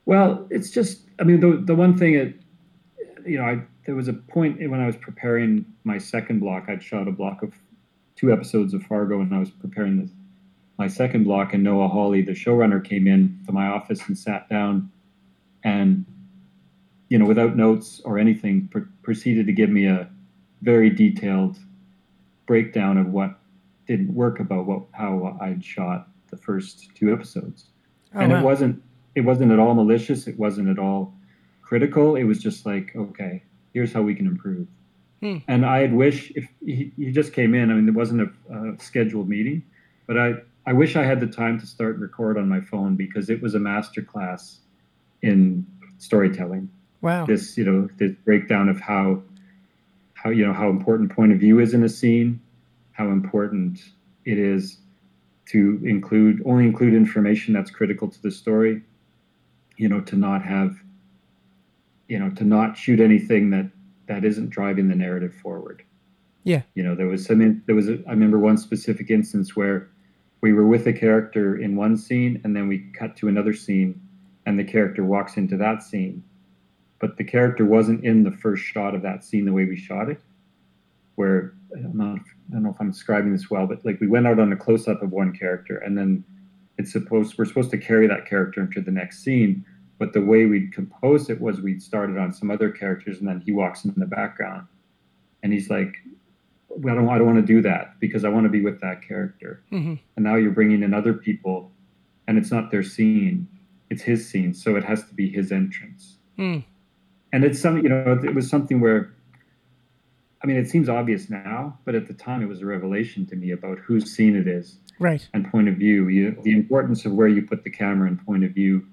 Well, it's just, I mean, the, the one thing it, you know, I there was a point when I was preparing my second block. I'd shot a block of two episodes of Fargo, and I was preparing this, my second block. And Noah Hawley, the showrunner, came in to my office and sat down, and you know, without notes or anything, pr- proceeded to give me a very detailed breakdown of what didn't work about what how I'd shot the first two episodes. Oh, and wow. it wasn't it wasn't at all malicious. It wasn't at all critical. It was just like, okay, here's how we can improve. Hmm. And I'd wish if he, he, just came in. I mean, there wasn't a, a, scheduled meeting, but I I wish I had the time to start and record on my phone because it was a master class in storytelling. Wow. This you know this breakdown of how how you know how important point of view is in a scene, how important it is to include only include information that's critical to the story. You know, to not have you know to not shoot anything that that isn't driving the narrative forward. Yeah. You know, there was some there was a, I remember one specific instance where we were with a character in one scene and then we cut to another scene and the character walks into that scene but the character wasn't in the first shot of that scene the way we shot it. Where I don't know, I don't know if I'm describing this well, but like we went out on a close up of one character, and then it's supposed we're supposed to carry that character into the next scene. But the way we'd compose it was we'd started on some other characters, and then he walks in the background, and he's like, well, "I don't, I don't want to do that because I want to be with that character." Mm-hmm. And now you're bringing in other people, and it's not their scene; it's his scene, so it has to be his entrance. Mm and it's some you know it was something where i mean it seems obvious now but at the time it was a revelation to me about whose scene it is right. and point of view. You, the importance of where you put the camera and point of view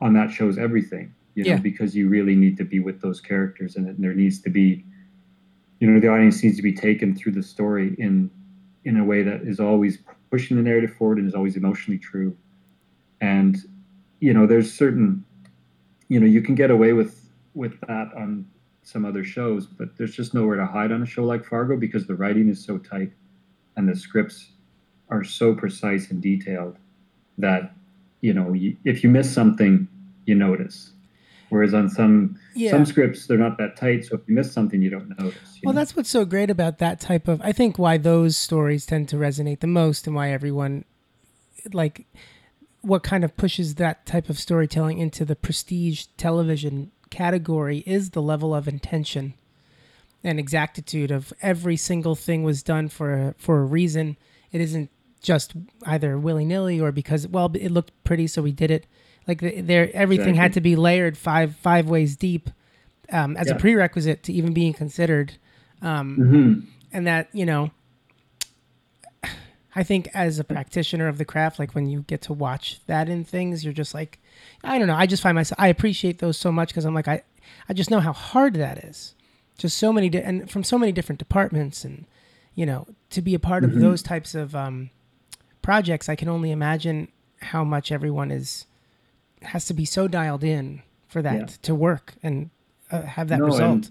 on that shows everything you know yeah. because you really need to be with those characters and there needs to be you know the audience needs to be taken through the story in in a way that is always pushing the narrative forward and is always emotionally true. And you know there's certain you know you can get away with with that on some other shows, but there's just nowhere to hide on a show like Fargo because the writing is so tight and the scripts are so precise and detailed that you know you, if you miss something, you notice. Whereas on some yeah. some scripts, they're not that tight, so if you miss something, you don't notice. You well, know? that's what's so great about that type of. I think why those stories tend to resonate the most, and why everyone like what kind of pushes that type of storytelling into the prestige television category is the level of intention and exactitude of every single thing was done for a, for a reason. It isn't just either willy nilly or because well it looked pretty so we did it. Like there, everything exactly. had to be layered five five ways deep um, as yeah. a prerequisite to even being considered. Um, mm-hmm. And that you know, I think as a practitioner of the craft, like when you get to watch that in things, you're just like, I don't know. I just find myself I appreciate those so much because I'm like I I just know how hard that is. Just so many di- and from so many different departments and you know to be a part mm-hmm. of those types of um, projects, I can only imagine how much everyone is has to be so dialed in for that yeah. to work and uh, have that no, result. And,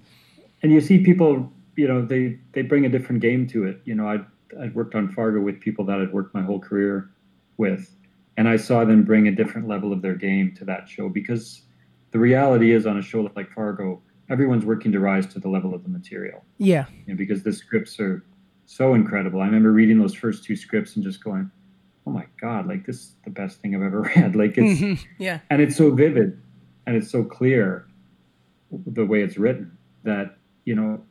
and you see people, you know, they they bring a different game to it. You know, I I worked on Fargo with people that I'd worked my whole career with, and I saw them bring a different level of their game to that show because the reality is on a show like Fargo, everyone's working to rise to the level of the material. Yeah. You know, because the scripts are so incredible. I remember reading those first two scripts and just going, "Oh my god, like this is the best thing I've ever read." Like it's mm-hmm. yeah. And it's so vivid and it's so clear the way it's written that, you know,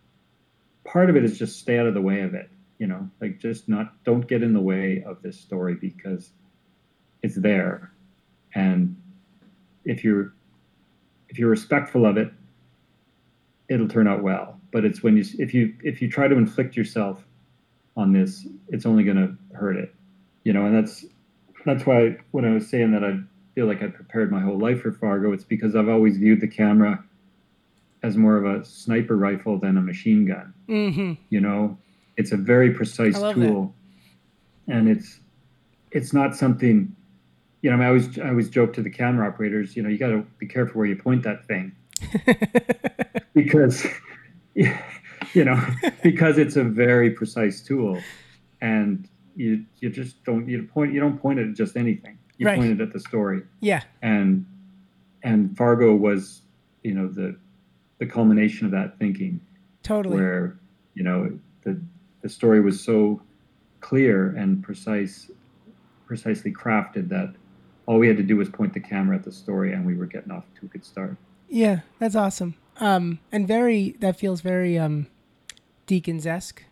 part of it is just stay out of the way of it, you know, like just not don't get in the way of this story because it's there. And if you're if you're respectful of it it'll turn out well. But it's when you if you if you try to inflict yourself on this it's only going to hurt it. You know and that's that's why when i was saying that i feel like i prepared my whole life for fargo it's because i've always viewed the camera as more of a sniper rifle than a machine gun. Mm-hmm. you know it's a very precise tool. That. and it's it's not something you know, I, mean, I always I always joke to the camera operators, you know, you got to be careful where you point that thing, because, you know, because it's a very precise tool, and you you just don't you point you don't point it at just anything. You right. point it at the story. Yeah. And and Fargo was, you know, the the culmination of that thinking. Totally. Where, you know, the the story was so clear and precise, precisely crafted that all we had to do was point the camera at the story and we were getting off to a good start. Yeah, that's awesome. Um, and very that feels very um, Deakins esque,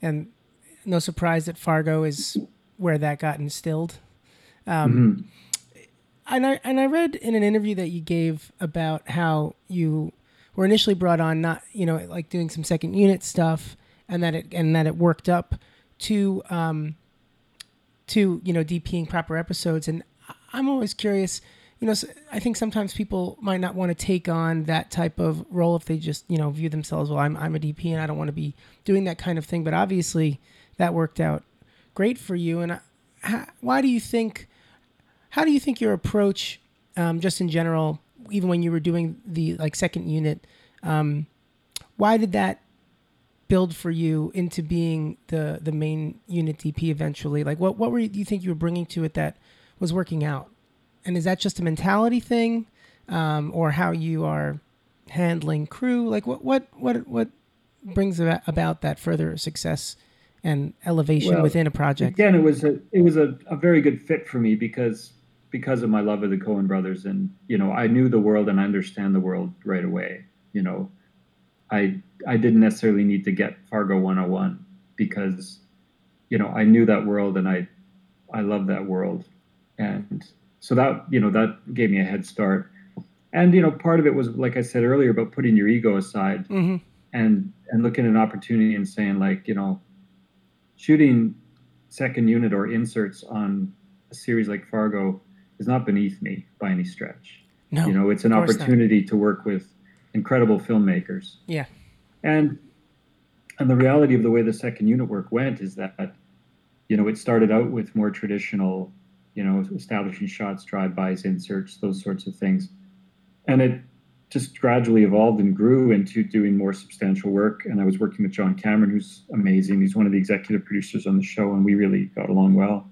and no surprise that Fargo is where that got instilled. Um, mm-hmm. And I and I read in an interview that you gave about how you were initially brought on, not you know like doing some second unit stuff, and that it and that it worked up to um, to you know DPing proper episodes. And I'm always curious. You know, I think sometimes people might not want to take on that type of role if they just you know view themselves well. I'm I'm a DP and I don't want to be doing that kind of thing. But obviously, that worked out great for you. And how, why do you think? How do you think your approach, um, just in general, even when you were doing the like second unit, um, why did that build for you into being the the main unit DP eventually? Like, what what were you, do you think you were bringing to it that was working out? And is that just a mentality thing, um, or how you are handling crew? Like, what what what what brings about that further success and elevation well, within a project? Again, it was a it was a, a very good fit for me because because of my love of the Coen brothers and you know I knew the world and I understand the world right away. You know, I I didn't necessarily need to get Fargo 101 because you know I knew that world and I I love that world and so that you know that gave me a head start and you know part of it was like I said earlier about putting your ego aside mm-hmm. and and looking at an opportunity and saying like you know shooting second unit or inserts on a series like Fargo is not beneath me by any stretch. No, you know, it's an opportunity not. to work with incredible filmmakers. Yeah. And and the reality of the way the second unit work went is that you know, it started out with more traditional, you know, establishing shots, drive-bys, inserts, those sorts of things. And it just gradually evolved and grew into doing more substantial work. And I was working with John Cameron, who's amazing. He's one of the executive producers on the show, and we really got along well.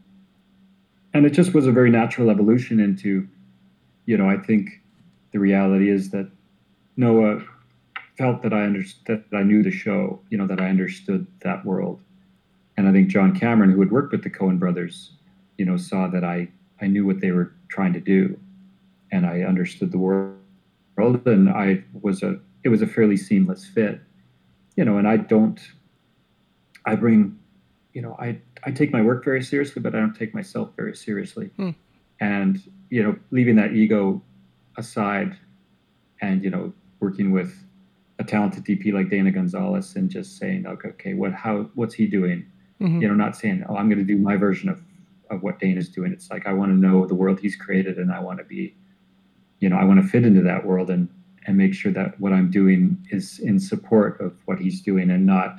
And it just was a very natural evolution into, you know, I think the reality is that Noah felt that I understood that I knew the show, you know, that I understood that world. And I think John Cameron, who had worked with the Coen brothers, you know, saw that I, I knew what they were trying to do and I understood the world and I was a it was a fairly seamless fit, you know. And I don't, I bring, you know, I I take my work very seriously, but I don't take myself very seriously. Hmm. And you know, leaving that ego aside, and you know, working with a talented DP like Dana Gonzalez and just saying, okay, okay, what how what's he doing? Mm-hmm. You know, not saying, oh, I'm going to do my version of of what Dana's doing. It's like I want to know the world he's created, and I want to be you know, I want to fit into that world and and make sure that what I'm doing is in support of what he's doing and not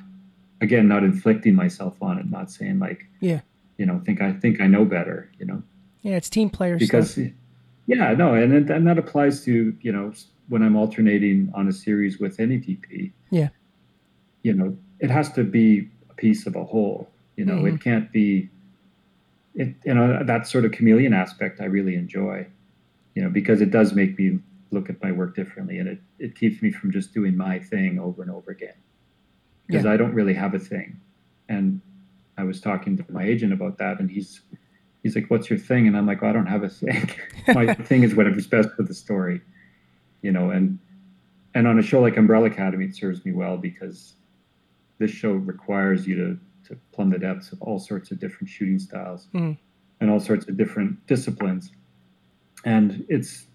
again not inflicting myself on it, not saying like yeah, you know, think I think I know better, you know. Yeah, it's team players because stuff. yeah, no, and and that applies to you know when I'm alternating on a series with any DP. Yeah, you know, it has to be a piece of a whole. You know, mm-hmm. it can't be. It you know that sort of chameleon aspect I really enjoy you know, because it does make me look at my work differently and it, it keeps me from just doing my thing over and over again. Because yeah. I don't really have a thing. And I was talking to my agent about that and he's he's like, What's your thing? And I'm like, well, I don't have a thing. my thing is whatever's best for the story. You know, and and on a show like Umbrella Academy, it serves me well because this show requires you to to plumb the depths of all sorts of different shooting styles mm. and all sorts of different disciplines and it's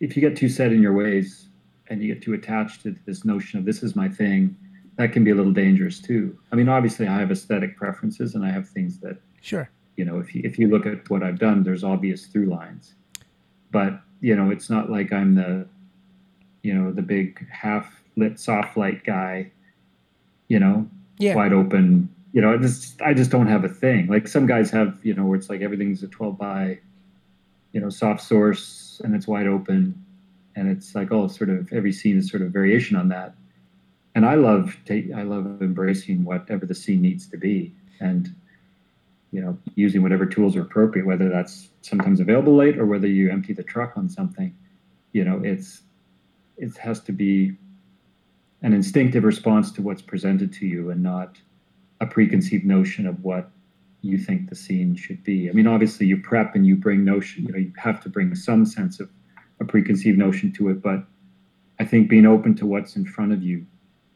if you get too set in your ways and you get too attached to this notion of this is my thing that can be a little dangerous too i mean obviously i have aesthetic preferences and i have things that sure you know if you if you look at what i've done there's obvious through lines but you know it's not like i'm the you know the big half lit soft light guy you know yeah. wide open you know I just i just don't have a thing. Like some guys have you know where it's like everything's a 12 by you know soft source and it's wide open and it's like oh sort of every scene is sort of variation on that. And i love take, i love embracing whatever the scene needs to be and you know using whatever tools are appropriate whether that's sometimes available late or whether you empty the truck on something you know it's it has to be an instinctive response to what's presented to you and not a preconceived notion of what you think the scene should be. I mean, obviously you prep and you bring notion, you know, you have to bring some sense of a preconceived notion to it, but I think being open to what's in front of you.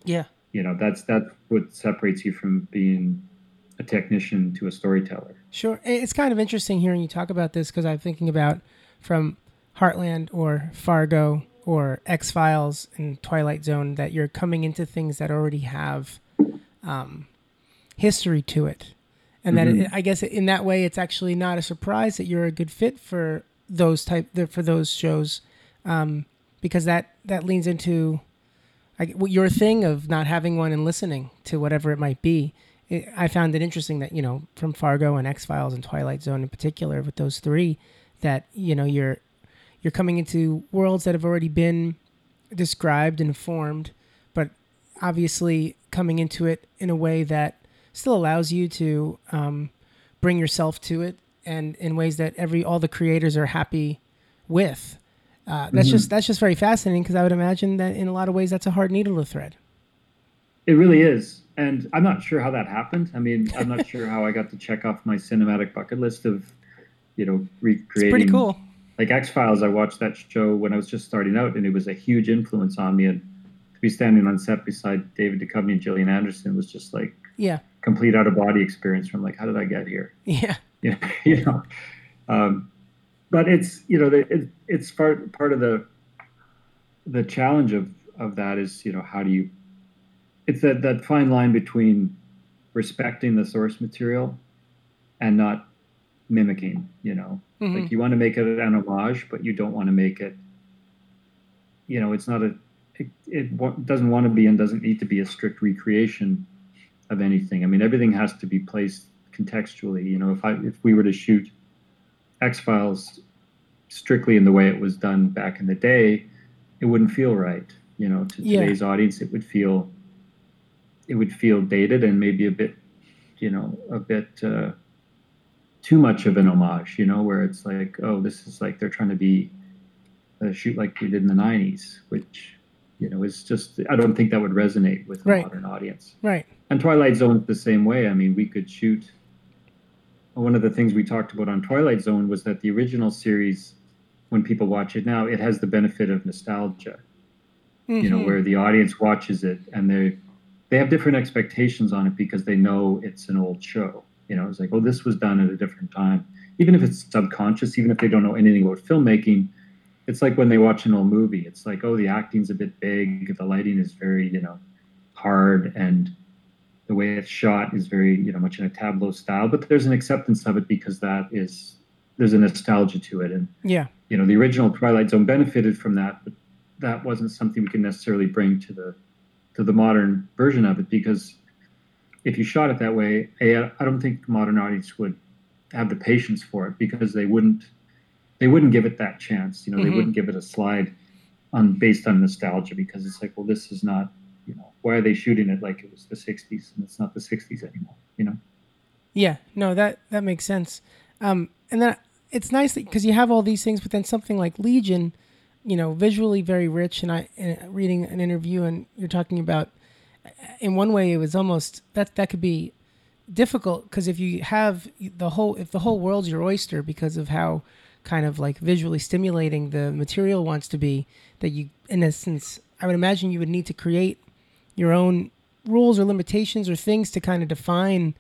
Yeah. You know, that's that's what separates you from being a technician to a storyteller. Sure. It's kind of interesting hearing you talk about this because I'm thinking about from Heartland or Fargo or X Files and Twilight Zone that you're coming into things that already have um, history to it. And mm-hmm. that it, I guess in that way, it's actually not a surprise that you're a good fit for those type for those shows, um, because that that leans into like, your thing of not having one and listening to whatever it might be. It, I found it interesting that you know from Fargo and X Files and Twilight Zone in particular, with those three, that you know you're you're coming into worlds that have already been described and formed, but obviously coming into it in a way that still allows you to um, bring yourself to it and in ways that every all the creators are happy with. Uh, that's mm-hmm. just that's just very fascinating because I would imagine that in a lot of ways that's a hard needle to thread. It really is, and I'm not sure how that happened. I mean, I'm not sure how I got to check off my cinematic bucket list of, you know, recreating. It's pretty cool like X Files, I watched that show when I was just starting out, and it was a huge influence on me. And to be standing on set beside David Duchovny and Gillian Anderson was just like yeah, complete out of body experience. From like, how did I get here? Yeah, you know, you know. Um, but it's you know it, it's part part of the the challenge of of that is you know how do you it's that that fine line between respecting the source material and not mimicking you know Mm-hmm. Like you want to make it an homage, but you don't want to make it. You know, it's not a. It, it doesn't want to be and doesn't need to be a strict recreation of anything. I mean, everything has to be placed contextually. You know, if I if we were to shoot X Files strictly in the way it was done back in the day, it wouldn't feel right. You know, to yeah. today's audience, it would feel it would feel dated and maybe a bit, you know, a bit. Uh, too much of an homage, you know, where it's like, oh, this is like they're trying to be uh, shoot like we did in the '90s, which you know is just I don't think that would resonate with a right. modern audience. Right. And Twilight Zone the same way. I mean, we could shoot. One of the things we talked about on Twilight Zone was that the original series, when people watch it now, it has the benefit of nostalgia. Mm-hmm. You know, mm-hmm. where the audience watches it and they they have different expectations on it because they know it's an old show you know, it's like, oh, this was done at a different time. Even if it's subconscious, even if they don't know anything about filmmaking, it's like when they watch an old movie. It's like, oh, the acting's a bit big, the lighting is very, you know, hard, and the way it's shot is very, you know, much in a tableau style. But there's an acceptance of it because that is there's a nostalgia to it, and yeah, you know, the original Twilight Zone benefited from that, but that wasn't something we can necessarily bring to the to the modern version of it because if you shot it that way, I don't think modern audience would have the patience for it because they wouldn't they wouldn't give it that chance. You know, mm-hmm. they wouldn't give it a slide on based on nostalgia because it's like, well, this is not. You know, why are they shooting it like it was the '60s and it's not the '60s anymore? You know. Yeah, no, that that makes sense. Um, and then it's nice because you have all these things, but then something like Legion, you know, visually very rich. And I and reading an interview, and you're talking about in one way, it was almost that that could be difficult because if you have the whole if the whole world's your oyster because of how kind of like visually stimulating the material wants to be that you in essence i would imagine you would need to create your own rules or limitations or things to kind of define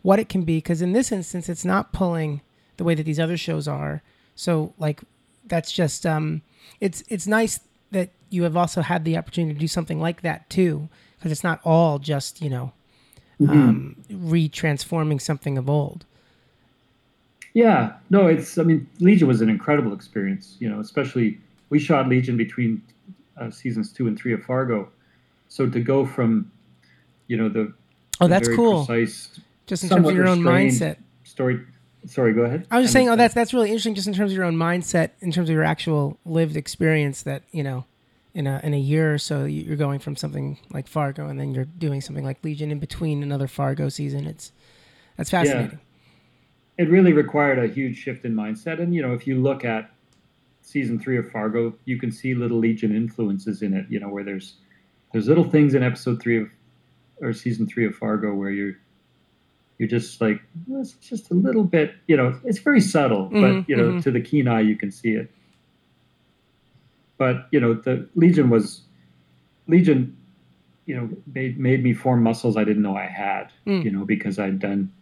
what it can be because in this instance it's not pulling the way that these other shows are so like that's just um it's it's nice that you have also had the opportunity to do something like that too because it's not all just you know mm-hmm. um, retransforming something of old. Yeah, no, it's. I mean, Legion was an incredible experience. You know, especially we shot Legion between uh, seasons two and three of Fargo, so to go from, you know, the oh, that's cool. Precise, just in terms of your own mindset. Story. Sorry, go ahead. I was just saying, oh, that's that's really interesting, just in terms of your own mindset, in terms of your actual lived experience. That you know, in a in a year or so you're going from something like Fargo and then you're doing something like Legion in between another Fargo season. It's that's fascinating. Yeah. It really required a huge shift in mindset, and you know if you look at season three of Fargo, you can see little Legion influences in it. You know where there's there's little things in episode three of or season three of Fargo where you're you're just like well, it's just a little bit you know it's very subtle Mhm, but you know mhm. to the keen eye you can see it but you know the legion was legion you know made, made me form muscles i didn't know i had Mm. you know because i'd done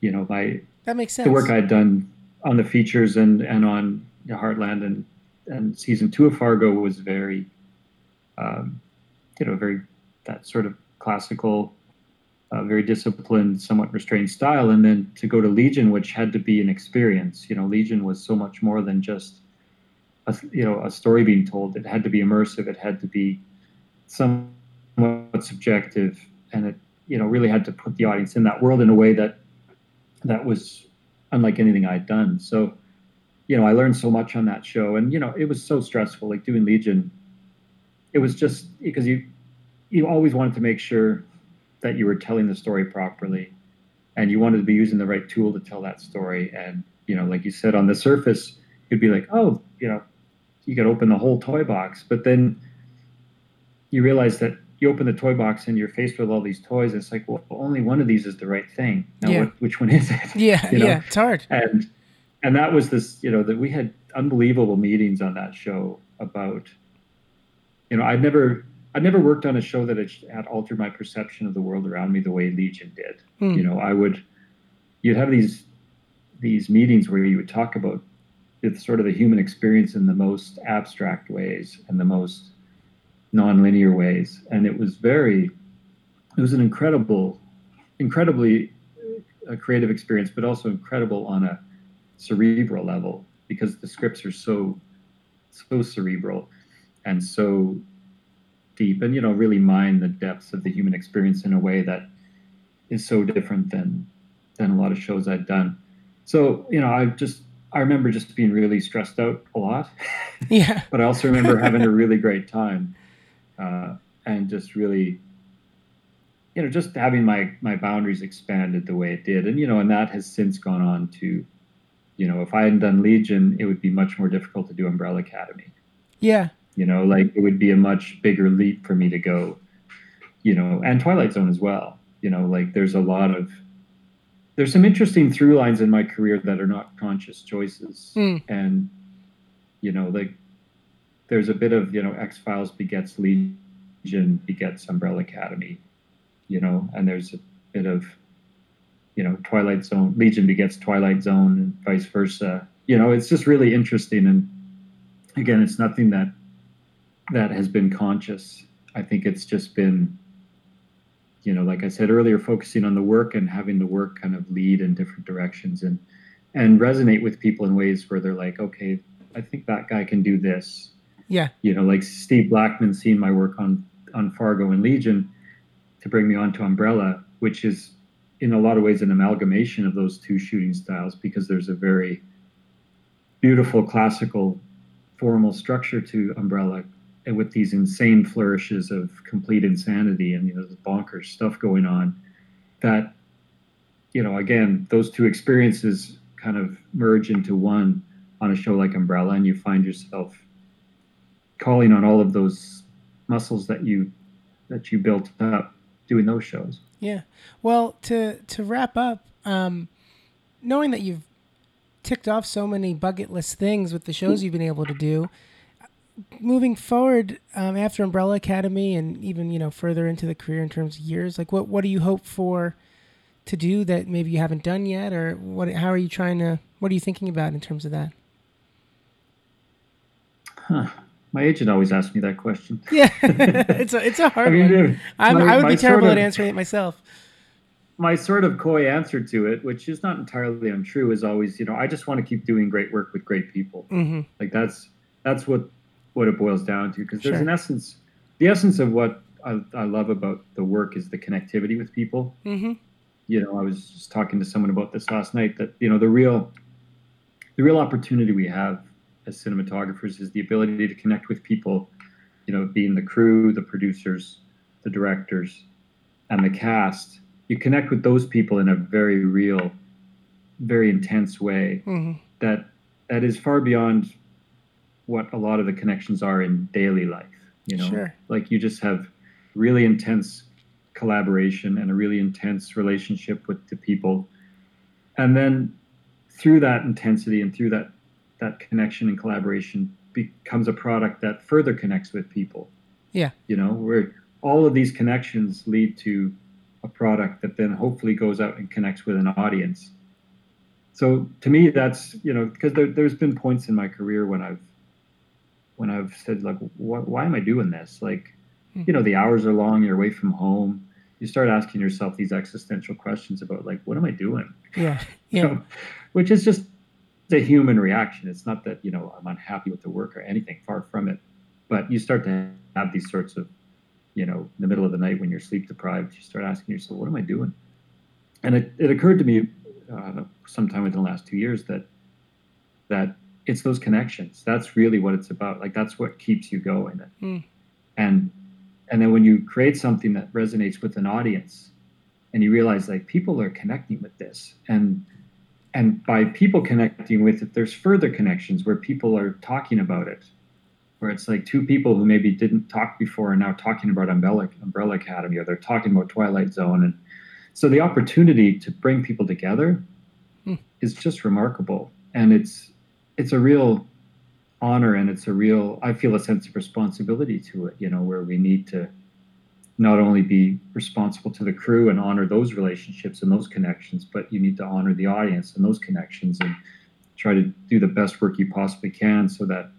you know my That makes sense. the work i'd done on the features and and on the heartland and and season two of fargo was very um, you know very that sort of classical uh, very disciplined somewhat restrained style. And then to go to legion which had to be an experience you know legion was so much more than just a, you know a story being told. It had to be immersive. It had to be somewhat subjective. And it you know really had to put the audience in that world in a way that that was unlike anything I'd done. So you know I learned so much on that show. And you know it was so stressful like doing legion. It was just because you you always wanted to make sure that you were telling the story properly. And you wanted to be using the right tool to tell that story. And you know like you said on the surface you'd be like oh you know you could open the whole toy box. But then you realize that you open the toy box and you're faced with all these toys And it's like well only one of these is the right thing now Yeah. what, which one is it Yeah, you know? yeah, it's hard. and and that was this you know that we had unbelievable meetings on that show about you know i'd never i'd never worked on a show that had, had altered my perception of the world around me the way legion did Hmm. you know i would you'd have these these meetings where you would talk about it's sort of the human experience in the most abstract ways and the most nonlinear ways. And it was very it was an incredible incredibly uh, a creative experience but also incredible on a cerebral level because the scripts are so so cerebral and so deep and you know really mine the depths of the human experience in a way that is so different than than a lot of shows I've done. So, you know, I've just I remember just being really stressed out a lot, Yeah, but I also remember having a really great time, uh, and just really, you know, just having my my boundaries expanded the way it did, and you know, and that has since gone on to, you know, if I hadn't done Legion, it would be much more difficult to do Umbrella Academy. yeah, You know, like it would be a much bigger leap for me to go, you know, and Twilight Zone as well. You know, like there's a lot of there's some interesting through lines in my career that are not conscious choices. Hmm. And you know, like there's a bit of, you know, X Files begets Legion begets Umbrella Academy, you know, and there's a bit of you know, Twilight Zone Legion begets Twilight Zone and vice versa. You know, it's just really interesting and again, it's nothing that that has been conscious. I think it's just been, you know, like I said earlier, focusing on the work and having the work kind of lead in different directions and and resonate with people in ways where they're like, okay, I think that guy can do this. Yeah, You know, like Steve Blackman seeing my work on on Fargo and Legion to bring me onto Umbrella, which is in a lot of ways an amalgamation of those two shooting styles because there's a very beautiful classical formal structure to Umbrella and with these insane flourishes of complete insanity and you know the bonkers stuff going on that you know again those two experiences kind of merge into one on a show like Umbrella and you find yourself calling on all of those muscles that you that you built up doing those shows. yeah. Well, to to wrap up, um, knowing that you've ticked off so many bucket list things with the shows you've been able to do, moving forward um, after Umbrella Academy and even you know further into the career in terms of years, like what what do you hope for to do that maybe you haven't done yet, or what? How are you trying to? What are you thinking about in terms of that? Huh. My agent always asks me that question. Yeah, it's a it's a hard I mean, one. I'm, my- I would be terrible sort at answering it myself. my sort of coy answer to it, which is not entirely untrue, is always, you know, I just want to keep doing great work with great people. hmm Like that's that's what what it boils down to. Because there's Sure. an essence, the essence of what I, I love about the work is the connectivity with people. hmm You know, I was just talking to someone about this last night. That you know, the real the real opportunity we have as cinematographers is the ability to connect with people. You know, being the crew, the producers, the directors, and the cast. You connect with those people in a very real, very intense way hmm that that is far beyond what a lot of the connections are in daily life you know Sure. like you just have really intense collaboration and a really intense relationship with the people. And then through that intensity and through that that connection and collaboration becomes a product that further connects with people. Yeah. You know, where all of these connections lead to a product that then hopefully goes out and connects with an audience. So to me, that's you know because there, there's been points in my career when I've when I've said like, why am I doing this? Like, hmm. you know, the hours are long. You're away from home. You start asking yourself these existential questions about like, what am I doing? Yeah, yeah. So, which is just a human reaction. It's not that you know I'm unhappy with the work or anything. Far from it. But you start to have these sorts of you know, in the middle of the night when you're sleep deprived, you start asking yourself, what am I doing? And it, it occurred to me uh, sometime within the last two years that that it's those connections. That's really what it's about. Like that's what keeps you going. Mm. And and then when you create something that resonates with an audience, and you realize like people are connecting with this, and and by people connecting with it, there's further connections where people are talking about it where it's like two people who maybe didn't talk before are now talking about Umbrella, Umbrella Academy or they're talking about Twilight Zone. And so the opportunity to bring people together hmm. is just remarkable. And it's it's a real honor and it's a real I feel a sense of responsibility to it, you know, where we need to not only be responsible to the crew and honor those relationships and those connections, but you need to honor the audience and those connections and try to do the best work you possibly can so that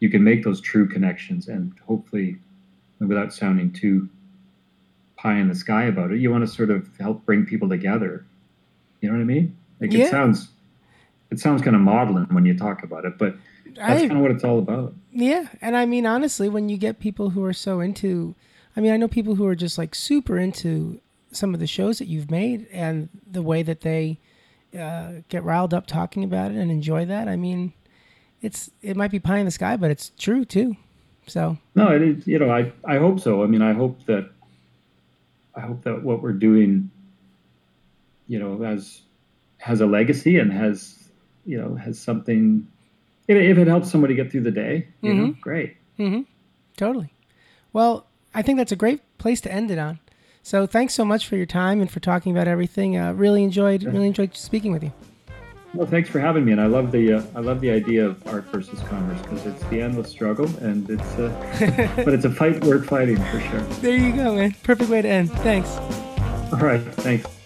you can make those true connections. And hopefully without sounding too pie in the sky about it you want to sort of help bring people together. You know what i mean? Like yeah. it sounds it sounds kind of maudlin when you talk about it but that's kind of what it's all about. Yeah and i mean honestly when you get people who are so into i mean i know people who are just like super into some of the shows that you've made and the way that they uh, get riled up talking about it and enjoy that i mean it's it might be pie in the sky, but it's true too. So no, it is. You know, I I hope so. I mean, I hope that I hope that what we're doing, you know, has has a legacy and has you know has something. If, if it helps somebody get through the day, you mm-hmm. know, great. Mm-hmm. Totally. Well, I think that's a great place to end it on. So thanks so much for your time and for talking about everything. Uh, really enjoyed really enjoyed speaking with you. Well, thanks for having me, and I love the uh, I love the idea of art versus commerce because it's the endless struggle, and it's uh, but it's a fight worth fighting for sure. There you go, man. Perfect way to end. Thanks. All right, thanks.